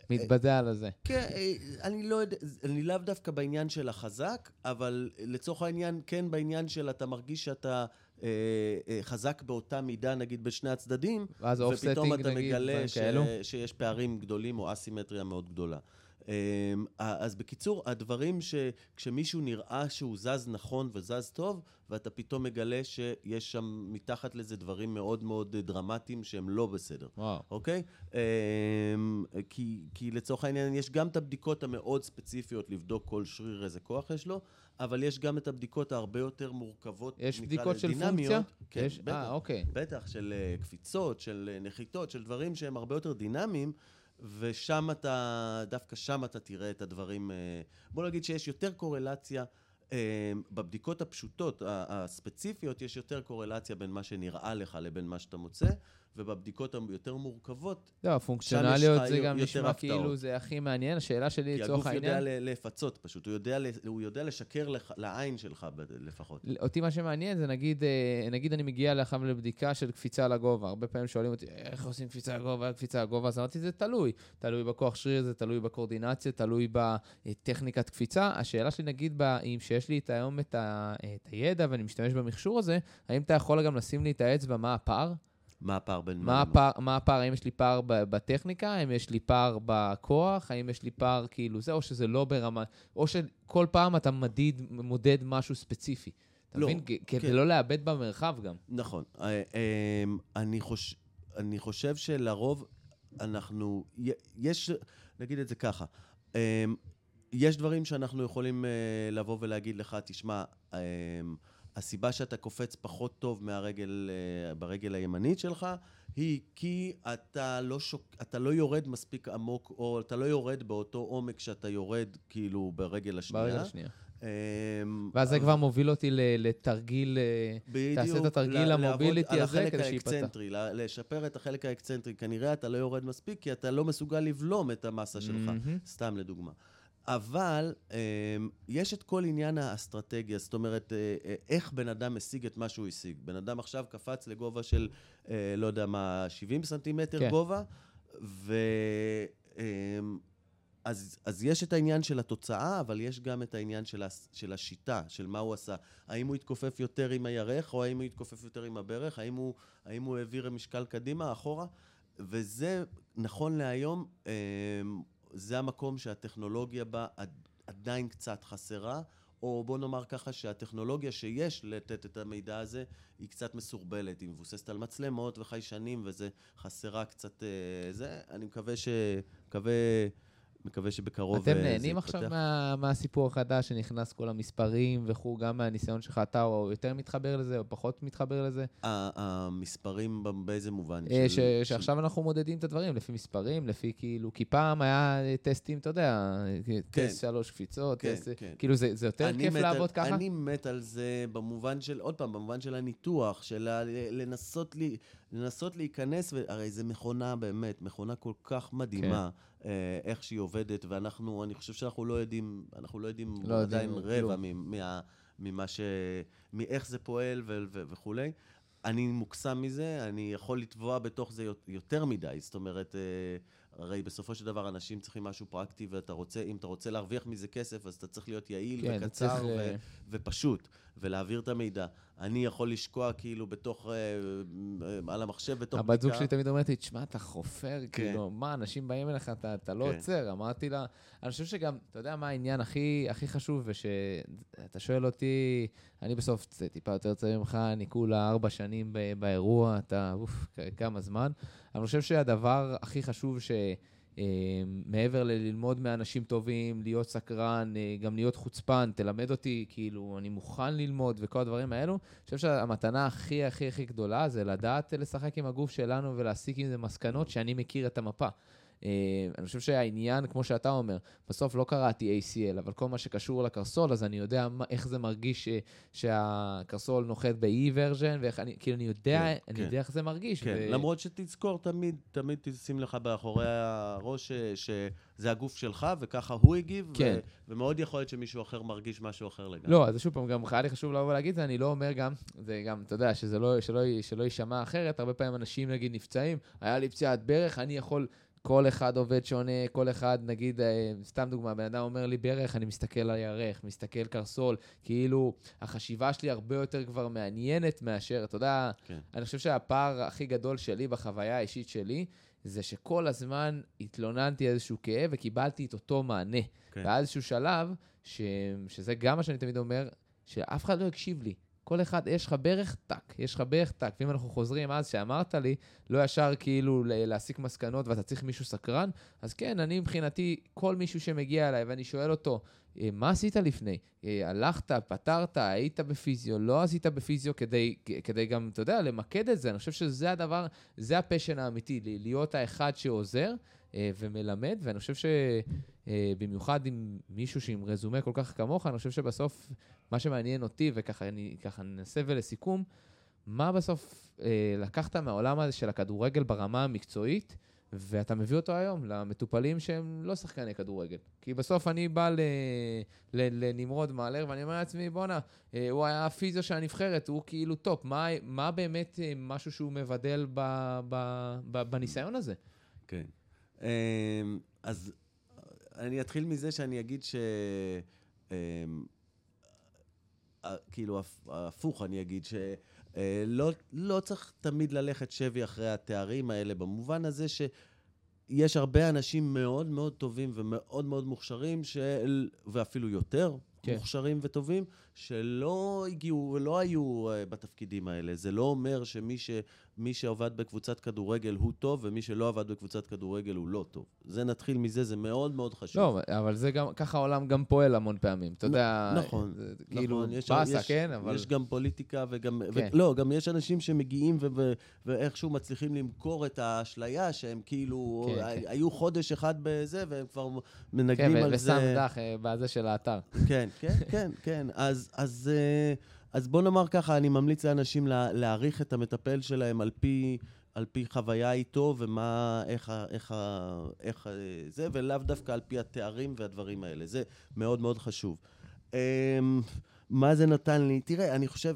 A: מתבזה על הזה.
B: כן, אה, אני לא יודע, אני לאו דווקא בעניין של החזק, אבל לצורך העניין, כן בעניין של אתה מרגיש שאתה... אה, אה, חזק באותה מידה, נגיד, בשני הצדדים,
A: ואז ופתאום אתה נגיד, מגלה ש...
B: שיש פערים גדולים או אסימטריה מאוד גדולה. אמ, אז בקיצור, הדברים שכשמישהו נראה שהוא זז נכון וזז טוב, ואתה פתאום מגלה שיש שם מתחת לזה דברים מאוד מאוד דרמטיים שהם לא בסדר.
A: וואו.
B: אוקיי? אמ, כי, כי לצורך העניין, יש גם את הבדיקות המאוד ספציפיות לבדוק כל שריר איזה כוח יש לו, אבל יש גם את הבדיקות ההרבה יותר מורכבות,
A: יש בדיקות של פונקציה?
B: כן, יש? בטח. אה, אוקיי. בטח, של אה, קפיצות, של אה, נחיתות, של דברים שהם הרבה יותר דינמיים. ושם אתה, דווקא שם אתה תראה את הדברים, בוא נגיד שיש יותר קורלציה בבדיקות הפשוטות, הספציפיות, יש יותר קורלציה בין מה שנראה לך לבין מה שאתה מוצא, ובבדיקות היותר מורכבות,
A: לא, הפונקציונליות זה גם נשמע כאילו זה הכי מעניין. השאלה שלי לצורך העניין...
B: כי הגוף יודע לפצות פשוט, הוא יודע, הוא יודע לשקר לך, לעין שלך לפחות.
A: אותי מה שמעניין זה נגיד, אה, נגיד אני מגיע לאחר לבדיקה של קפיצה לגובה. הרבה פעמים שואלים אותי, איך עושים קפיצה לגובה, קפיצה לגובה? אז אמרתי, זה תלוי. תלוי בכוח שריר, זה תלוי בקורדינציה, תלוי בטכניקת קפיצה. השאלה שלי נגיד, אם שיש לי היום את, ה, את הידע ואני משתמש במכשור הזה, האם אתה יכול גם לשים לי את האצבע מה הפער?
B: מה הפער בין
A: מה? הפער, מה הפער, האם יש לי פער בטכניקה, האם יש לי פער בכוח, האם יש לי פער כאילו זה, או שזה לא ברמה, או שכל פעם אתה מדיד, מודד משהו ספציפי. אתה לא, מבין? כדי כן. לא לאבד במרחב גם.
B: נכון. אה, אמ, אני, חוש, אני חושב שלרוב אנחנו, יש, נגיד את זה ככה, אמ, יש דברים שאנחנו יכולים אה, לבוא ולהגיד לך, תשמע, אמ, הסיבה שאתה קופץ פחות טוב מהרגל, אה, ברגל הימנית שלך, היא כי אתה לא, שוק, אתה לא יורד מספיק עמוק, או אתה לא יורד באותו עומק שאתה יורד כאילו ברגל השנייה.
A: ברגל השנייה.
B: אמ,
A: ואז זה כבר מוביל אותי לתרגיל, אה,
B: בדיוק,
A: תעשה את התרגיל ה
B: mobility
A: הזה כדי שייפתח.
B: האקצנטרי, לשפר את החלק האקצנטרי. כנראה אתה לא יורד מספיק, כי אתה לא מסוגל לבלום את המסה שלך. סתם לדוגמה. אבל אמ, יש את כל עניין האסטרטגיה, זאת אומרת, אה, אה, איך בן אדם משיג את מה שהוא השיג. בן אדם עכשיו קפץ לגובה של, אה, לא יודע מה, 70 סנטימטר
A: כן.
B: גובה, ו... אמ, אז, אז יש את העניין של התוצאה, אבל יש גם את העניין של, הס, של השיטה, של מה הוא עשה. האם הוא התכופף יותר עם הירך, או האם הוא התכופף יותר עם הברך? האם הוא, האם הוא העביר משקל קדימה, אחורה? וזה, נכון להיום, אמ, זה המקום שהטכנולוגיה בה עד- עדיין קצת חסרה, או בוא נאמר ככה שהטכנולוגיה שיש לתת את המידע הזה, היא קצת מסורבלת, היא מבוססת על מצלמות וחיישנים, וזה חסרה קצת... אה, זה, אני מקווה ש... מקווה... מקווה שבקרוב
A: אתם
B: אה,
A: נהנים עכשיו. מה- מהסיפור החדש שנכנס כל המספרים וכו', גם מהניסיון שלך, אתה או יותר מתחבר לזה או פחות מתחבר לזה?
B: המספרים באיזה מובן?
A: אה, ש-
B: של-
A: שעכשיו אנחנו מודדים את הדברים לפי מספרים, לפי כאילו, כי פעם היה טסטים, אתה יודע, טסט שלוש קפיצות,
B: כן,
A: טסט,
B: כן.
A: כאילו זה זה יותר כיף לעבוד ככה?
B: אני מת על זה במובן של, עוד פעם, במובן של הניתוח, של ה- לנסות, לי, לנסות להיכנס, והרי זו מכונה באמת, מכונה כל כך מדהימה,
A: כן.
B: איך שהיא עובדת, ואנחנו, אני חושב שאנחנו לא יודעים, אנחנו לא יודעים
A: לא יודעים
B: עדיין
A: כלום.
B: רבע מ- מה, ממה ש... מאיך זה פועל ו- ו- וכולי. אני מוקסם מזה, אני יכול לטבוע בתוך זה יות- יותר מדי, זאת אומרת, אה, הרי בסופו של דבר אנשים צריכים משהו פרקטי, ואתה רוצה, אם אתה רוצה להרוויח מזה כסף, אז אתה צריך להיות יעיל
A: כן,
B: וקצר
A: צריך,
B: ו- ופשוט, ולהעביר את המידע. אני יכול לשקוע כאילו בתוך, אה, אה, על המחשב בתוך
A: הבת זוג שלי תמיד אומרת לי, תשמע, אתה חופר,
B: כן.
A: כאילו, מה, אנשים באים אליך, אתה אתה לא
B: כן.
A: עוצר. אמרתי לה, אני חושב שגם, אתה יודע מה העניין הכי הכי חשוב, ושאתה שואל אותי, אני בסוף טיפה יותר צעיר ממך, אני כולה ארבע שנים באירוע, אתה, אוף, כמה זמן. אני חושב שהדבר הכי חשוב ש... אה, מעבר לללמוד מאנשים טובים, להיות סקרן, אה, גם להיות חוצפן, תלמד אותי, כאילו, אני מוכן ללמוד וכל הדברים האלו. אני חושב שהמתנה הכי הכי הכי גדולה זה לדעת לשחק עם הגוף שלנו ולהסיק עם זה מסקנות שאני מכיר את המפה. אה, אני חושב שהעניין, כמו שאתה אומר, בסוף לא קראתי ACL, אבל כל מה שקשור לקרסול, אז אני יודע מה, איך זה מרגיש ש, שהקרסול נוחת ב-E version, ואיך אני, כאילו, אני יודע,
B: כן,
A: אני
B: כן.
A: יודע איך זה מרגיש.
B: כן,
A: ו-
B: למרות שתזכור תמיד, תמיד תשים לך מאחורי הראש ש- שזה הגוף שלך, וככה הוא הגיב,
A: כן.
B: ו- ומאוד יכול להיות שמישהו אחר מרגיש משהו אחר לגמרי.
A: לא, אז שוב פעם, גם היה לי חשוב לבוא ולהגיד את זה, אני לא אומר גם, זה גם, אתה יודע, שזה לא, שלא, שלא יישמע אחרת, הרבה פעמים אנשים נגיד נפצעים, היה לי פציעת ברך, אני יכול, כל אחד עובד שונה, כל אחד, נגיד, אה, סתם דוגמה, בן אדם אומר לי ברך, אני מסתכל על ירך, מסתכל קרסול, כאילו, החשיבה שלי הרבה יותר כבר מעניינת מאשר, אתה יודע,
B: כן.
A: אני חושב שהפער הכי גדול שלי בחוויה האישית שלי, זה שכל הזמן התלוננתי על איזשהו כאב וקיבלתי את אותו מענה.
B: כן.
A: והיה איזשהו שלב, ש... שזה גם מה שאני תמיד אומר, שאף אחד לא הקשיב לי. כל אחד, יש לך ברך, טאק, יש לך ברך, טאק. ואם אנחנו חוזרים אז, שאמרת לי, לא ישר כאילו להסיק מסקנות ואתה צריך מישהו סקרן, אז כן, אני מבחינתי, כל מישהו שמגיע אליי ואני שואל אותו, "אה, מה עשית לפני? אה, הלכת, פתרת, היית בפיזיו, לא עשית בפיזיו כדי, כדי גם, אתה יודע, למקד את זה. אני חושב שזה הדבר, זה הפשן האמיתי, להיות האחד שעוזר ומלמד, ואני חושב שבמיוחד עם מישהו שעם רזומה כל כך כמוך, אני חושב שבסוף, מה שמעניין אותי, וככה אני ככה ננסה ולסיכום, מה בסוף אה, לקחת מהעולם הזה של הכדורגל ברמה המקצועית, ואתה מביא אותו היום למטופלים שהם לא שחקני כדורגל. כי בסוף אני בא ל, ל, לנמרוד מאהלר ואני אומר לעצמי, בואנה, אה, הוא היה הפיזיו של הנבחרת, הוא כאילו טופ. מה, מה באמת אה, משהו שהוא מבדל ב, ב, ב, בניסיון הזה?
B: כן. אמ, אז אני אתחיל מזה שאני אגיד ש... אמ, כאילו, הפ- הפוך, אני אגיד שלא לא צריך תמיד ללכת שבי אחרי התארים האלה, במובן הזה שיש הרבה אנשים מאוד מאוד טובים ומאוד מאוד מוכשרים, של... ואפילו יותר
A: כן.
B: כן. מוכשרים וטובים, שלא הגיעו ולא היו אה, בתפקידים האלה. זה לא אומר שמי ש... מי שעובד בקבוצת כדורגל הוא טוב, ומי שלא עבד בקבוצת כדורגל הוא לא טוב. זה נתחיל מזה, זה מאוד מאוד חשוב.
A: לא, אבל זה גם, ככה העולם גם פועל המון פעמים. אתה יודע,
B: נכון,
A: זה
B: נכון.
A: כאילו,
B: יש-
A: באסה,
B: יש-
A: כן, אבל...
B: יש גם פוליטיקה וגם...
A: כן.
B: ו- לא, גם יש אנשים שמגיעים ו- ו- ואיכשהו מצליחים למכור את האשליה שהם כאילו
A: כן,
B: ה-
A: כן.
B: היו חודש אחד בזה, והם כבר
A: כן,
B: מנגנים
A: ו-
B: על זה.
A: ושם דח אה, בזה של האתר.
B: כן, כן, כן, כן. אז, אז, אה, אז בוא נאמר ככה, אני ממליץ לאנשים לה, להעריך את המטפל שלהם על פי, על פי חוויה איתו, ומה, איך, איך, איך ה- זה, ולאו דווקא על פי התארים והדברים האלה. זה מאוד מאוד חשוב. אמ, מה זה נתן לי? תראה, אני חושב,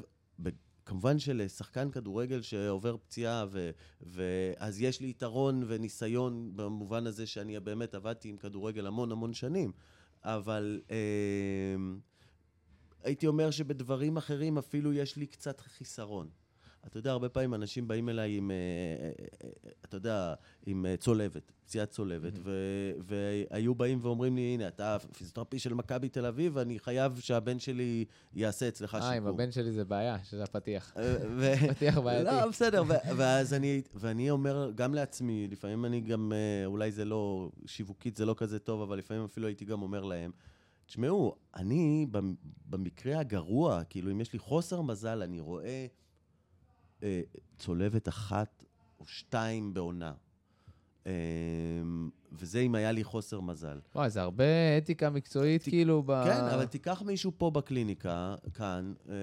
B: כמובן שלשחקן כדורגל שעובר פציעה, ו, ואז יש לי יתרון וניסיון במובן הזה שאני באמת עבדתי עם כדורגל המון המון שנים, אבל אמ, הייתי אומר שבדברים אחרים אפילו יש לי קצת חיסרון. אתה יודע, הרבה פעמים אנשים באים אליי עם, אה, אה, אה, אתה יודע, עם צולבת, פציעת צולבת, ו- והיו באים ואומרים לי, הנה, אתה פיזיותרפיסט של מכבי תל אביב, ואני חייב שהבן שלי יעשה אצלך
A: אה, עם
B: שיקום.
A: הבן שלי זה בעיה, שזה הפתיח.
B: ו-
A: פתיח בעייתי.
B: לא, בסדר, ו- ואז אני, ואני אומר גם לעצמי, לפעמים אני גם, אולי זה לא, שיווקית זה לא כזה טוב, אבל לפעמים אפילו הייתי גם אומר להם, תשמעו, אני במ- במקרה הגרוע, כאילו אם יש לי חוסר מזל, אני רואה אה, צולבת אחת או שתיים בעונה. אה, וזה אם היה לי חוסר מזל.
A: וואי, זה הרבה אתיקה מקצועית,
B: ת-
A: כאילו, ב...
B: כן, אבל תיקח מישהו פה בקליניקה, כאן, אה,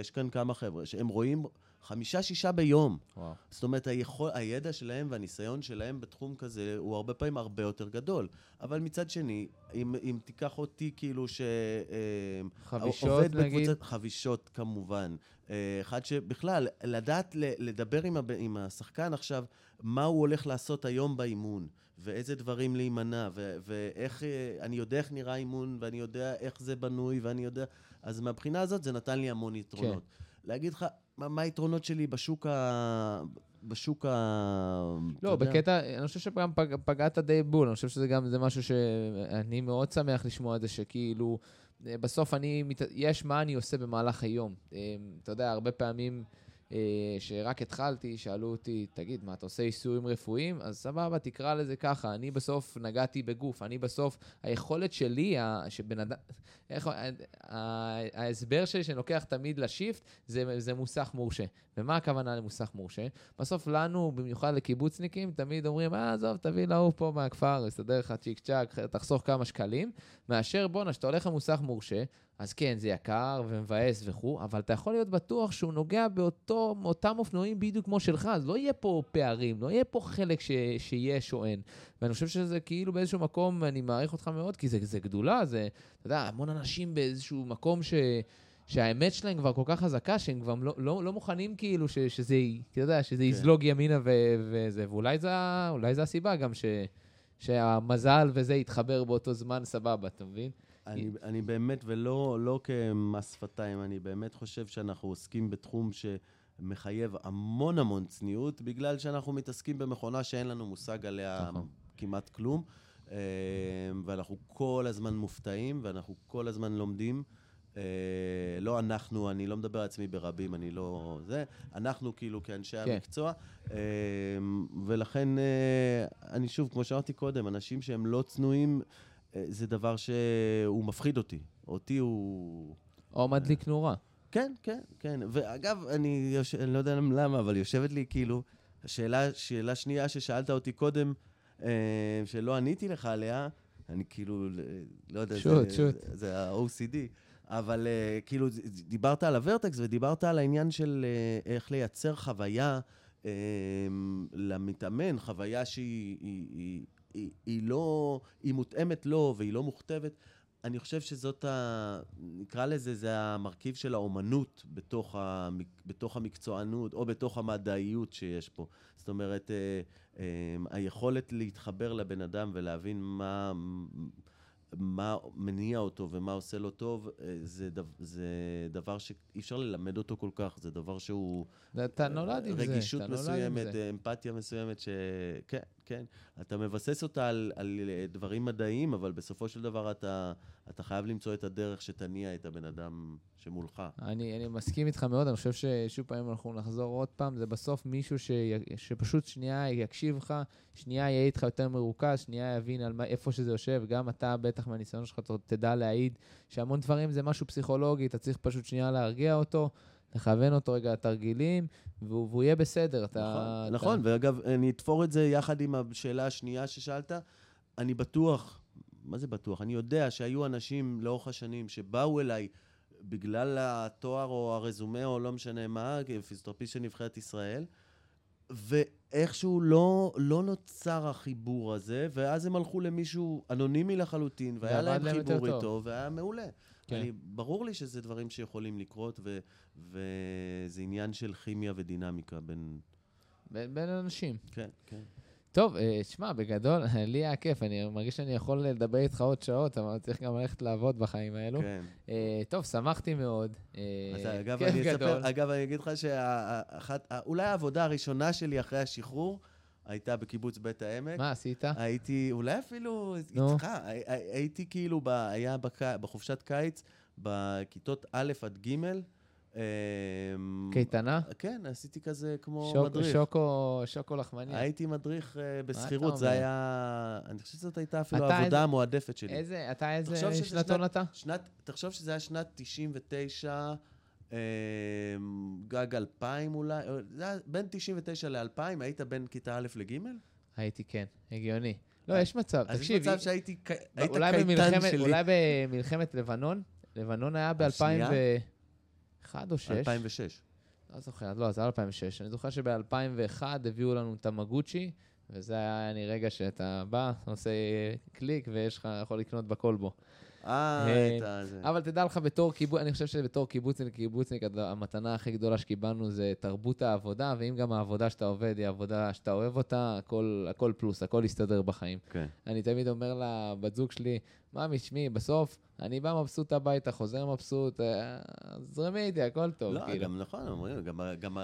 B: יש כאן כמה חבר'ה, שהם רואים חמישה-שישה ביום.
A: וואו.
B: זאת אומרת, היכול, הידע שלהם והניסיון שלהם בתחום כזה הוא הרבה פעמים הרבה יותר גדול. אבל מצד שני, אם, אם תיקח אותי כאילו ש... אה,
A: חבישות, נגיד?
B: בקבוצת, חבישות, כמובן. אה, אחד שבכלל, לדעת לדבר עם, הב, עם השחקן עכשיו, מה הוא הולך לעשות היום באימון, ואיזה דברים להימנע, ו- ואיך, אה, אני יודע איך נראה אימון, ואני יודע איך זה בנוי, ואני יודע... אז מהבחינה הזאת זה נתן לי המון יתרונות.
A: כן.
B: להגיד לך, מה, מה היתרונות שלי בשוק ה... בשוק ה...
A: לא,
B: יודע?
A: בקטע, אני חושב שגם פג, פגעת די בול, אני חושב שזה גם, זה משהו שאני מאוד שמח לשמוע את זה, שכאילו, אה, בסוף אני. יש מה אני עושה במהלך היום. אה, אתה יודע, הרבה פעמים שרק התחלתי, שאלו אותי, תגיד, מה, אתה עושה ייסויים רפואיים? אז סבבה, תקרא לזה ככה, אני בסוף נגעתי בגוף, אני בסוף, היכולת שלי, שבן אדם, איך, ה- ה- ההסבר שלי שאני לוקח תמיד לשיפט, זה, זה מוסך מורשה. ומה הכוונה למוסך מורשה? בסוף לנו, במיוחד לקיבוצניקים, תמיד אומרים, אה, עזוב, תביא להוא פה מהכפר, יסדר לך צ'יק צ'אק, תחסוך כמה שקלים, מאשר בואנה, כשאתה הולך למוסך מורשה, אז כן, זה יקר ומבאס וכו', אבל אתה יכול להיות בטוח שהוא נוגע באותו, אותם אופנועים בדיוק כמו שלך, אז לא יהיה פה פערים, לא יהיה פה חלק ש, שיהיה שואן. ואני חושב שזה כאילו באיזשהו מקום, אני מעריך אותך מאוד, כי זה, זה גדולה, זה, אתה יודע, המון אנשים באיזשהו מקום ש... שהאמת שלהם כבר כל כך חזקה, שהם כבר לא, לא, לא מוכנים כאילו ש, שזה, אתה יודע, שזה יזלוג ימינה ו, וזה, ואולי זה, זה הסיבה גם ש, שהמזל וזה יתחבר באותו זמן, סבבה, אתה מבין?
B: אני, אני באמת, ולא לא כמס שפתיים, אני באמת חושב שאנחנו עוסקים בתחום שמחייב המון המון צניעות, בגלל שאנחנו מתעסקים במכונה שאין לנו מושג עליה
A: נכון.
B: כמעט כלום, אה, ואנחנו כל הזמן מופתעים, ואנחנו כל הזמן לומדים. אה, לא אנחנו, אני לא מדבר על עצמי ברבים, אני לא... זה, אנחנו כאילו כאנשי
A: כן.
B: המקצוע, אה, ולכן אני שוב, כמו שאמרתי קודם, אנשים שהם לא צנועים, זה דבר שהוא מפחיד אותי. אותי הוא...
A: או מדליק נורה.
B: כן, כן, כן. ואגב, אני, יוש... אני לא יודע למה, אבל יושבת לי כאילו, השאלה, שאלה שנייה ששאלת אותי קודם, אה, שלא עניתי לך עליה, אני כאילו, לא יודע,
A: שוט,
B: זה,
A: שוט.
B: זה, ה-OCD, אבל אה, כאילו, דיברת על הוורטקס ודיברת על העניין של אה, איך לייצר חוויה אה, למתאמן, חוויה שהיא היא, היא, היא, היא לא, היא מותאמת לו והיא לא מוכתבת. אני חושב שזאת ה... נקרא לזה, זה המרכיב של האומנות בתוך, המק... בתוך המקצוענות, או בתוך המדעיות שיש פה. זאת אומרת, אה, אה, היכולת להתחבר לבן אדם ולהבין מה, מה מניע אותו ומה עושה לו טוב, אה, זה, דו, זה דבר שאי אפשר ללמד אותו כל כך, זה דבר שהוא...
A: אתה נולד עם זה,
B: רגישות
A: אתה נולד עם
B: מסוימת,
A: זה.
B: אמפתיה מסוימת, ש... כן, כן. אתה מבסס אותה על, על דברים מדעיים, אבל בסופו של דבר אתה, אתה חייב למצוא את הדרך שתניע את הבן אדם שמולך.
A: אני, אני מסכים איתך מאוד, אני חושב ששוב פעם אנחנו נחזור עוד פעם, זה בסוף מישהו ש, שפשוט שנייה יקשיב לך, שנייה יהיה איתך יותר מרוכז, שנייה יבין על מה, איפה שזה יושב, גם אתה בטח מהניסיון שלך תדע להעיד שהמון דברים זה משהו פסיכולוגי, אתה צריך פשוט שנייה להרגיע אותו. לכוון אותו רגע לתרגילים, והוא, והוא יהיה בסדר. אתה,
B: נכון,
A: אתה...
B: נכון, ואגב, אני אתפור את זה יחד עם השאלה השנייה ששאלת. אני בטוח, מה זה בטוח? אני יודע שהיו אנשים לאורך השנים שבאו אליי בגלל התואר או הרזומה או לא משנה מה, כפיזיותרפיסט של נבחרת ישראל, ואיכשהו לא, לא נוצר החיבור הזה, ואז הם הלכו למישהו אנונימי לחלוטין, והיה להם חיבור איתו, והיה מעולה. כן. אני, ברור לי שזה דברים שיכולים לקרות, ו, וזה עניין של כימיה ודינמיקה בין...
A: בין, בין אנשים.
B: כן, כן.
A: טוב, אה, שמע, בגדול, לי היה כיף, אני מרגיש שאני יכול לדבר איתך עוד שעות, אבל צריך גם ללכת לעבוד בחיים האלו. כן. אה, טוב, שמחתי מאוד,
B: אה, אגב, כיף גדול. אספר, אגב, אני אגיד לך שאולי העבודה הראשונה שלי אחרי השחרור, הייתה בקיבוץ בית העמק.
A: מה עשית?
B: הייתי, אולי אפילו איתך, הייתי כאילו, היה בחופשת קיץ, בכיתות א' עד ג',
A: אמ, קייטנה?
B: כן, עשיתי כזה כמו
A: שוק,
B: מדריך.
A: שוקו, שוקו לחמניה.
B: הייתי מדריך uh, בשכירות, זה היה... אני חושב שזאת הייתה אפילו העבודה איזה, המועדפת שלי.
A: איזה, אתה איזה שנתון אתה?
B: שנת, תחשוב שזה היה שנת 99, אה, גג 2000 אולי, זה היה בין 99 ל-2000, היית בין כיתה א' לג'?
A: הייתי, כן, הגיוני. לא, יש מצב, תקשיב.
B: יש מצב שהייתי, היית קייטן שלי.
A: אולי במלחמת לבנון, לבנון היה ב-2000 ו... 2001 או 6?
B: 2006.
A: לא זוכר, לא, זה היה 2006. אני זוכר שב-2001 הביאו לנו את המגוצ'י, וזה היה אני רגע שאתה בא, עושה קליק, ויש לך, יכול לקנות בכל בו.
B: אה, אה, את זה.
A: אבל תדע לך, בתור קיבוץ, אני חושב שבתור קיבוצניק, קיבוצניק, המתנה הכי גדולה שקיבלנו זה תרבות העבודה, ואם גם העבודה שאתה עובד היא עבודה שאתה אוהב אותה, הכל, הכל פלוס, הכל יסתדר בחיים. כן. אני תמיד אומר לבת זוג שלי, ממי, שמי, בסוף, אני בא מבסוט הביתה, חוזר מבסוט, אה, זרמי איתי, הכל טוב.
B: לא, כאילו. גם נכון, אומרים, גם, גם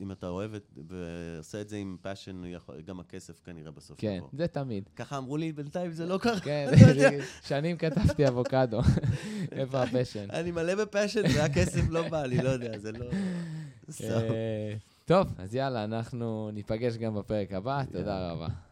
B: אם אתה אוהב ועושה את זה עם passion, גם הכסף כנראה בסוף
A: כן, יבוא. זה תמיד.
B: ככה אמרו לי, בינתיים זה לא קרה.
A: כן, שנים קטפתי אבוקדו, איפה ה passion?
B: אני מלא ב passion והכסף לא בא לי, לא יודע, זה לא... אה,
A: טוב, אז יאללה, אנחנו ניפגש גם בפרק הבא, תודה רבה.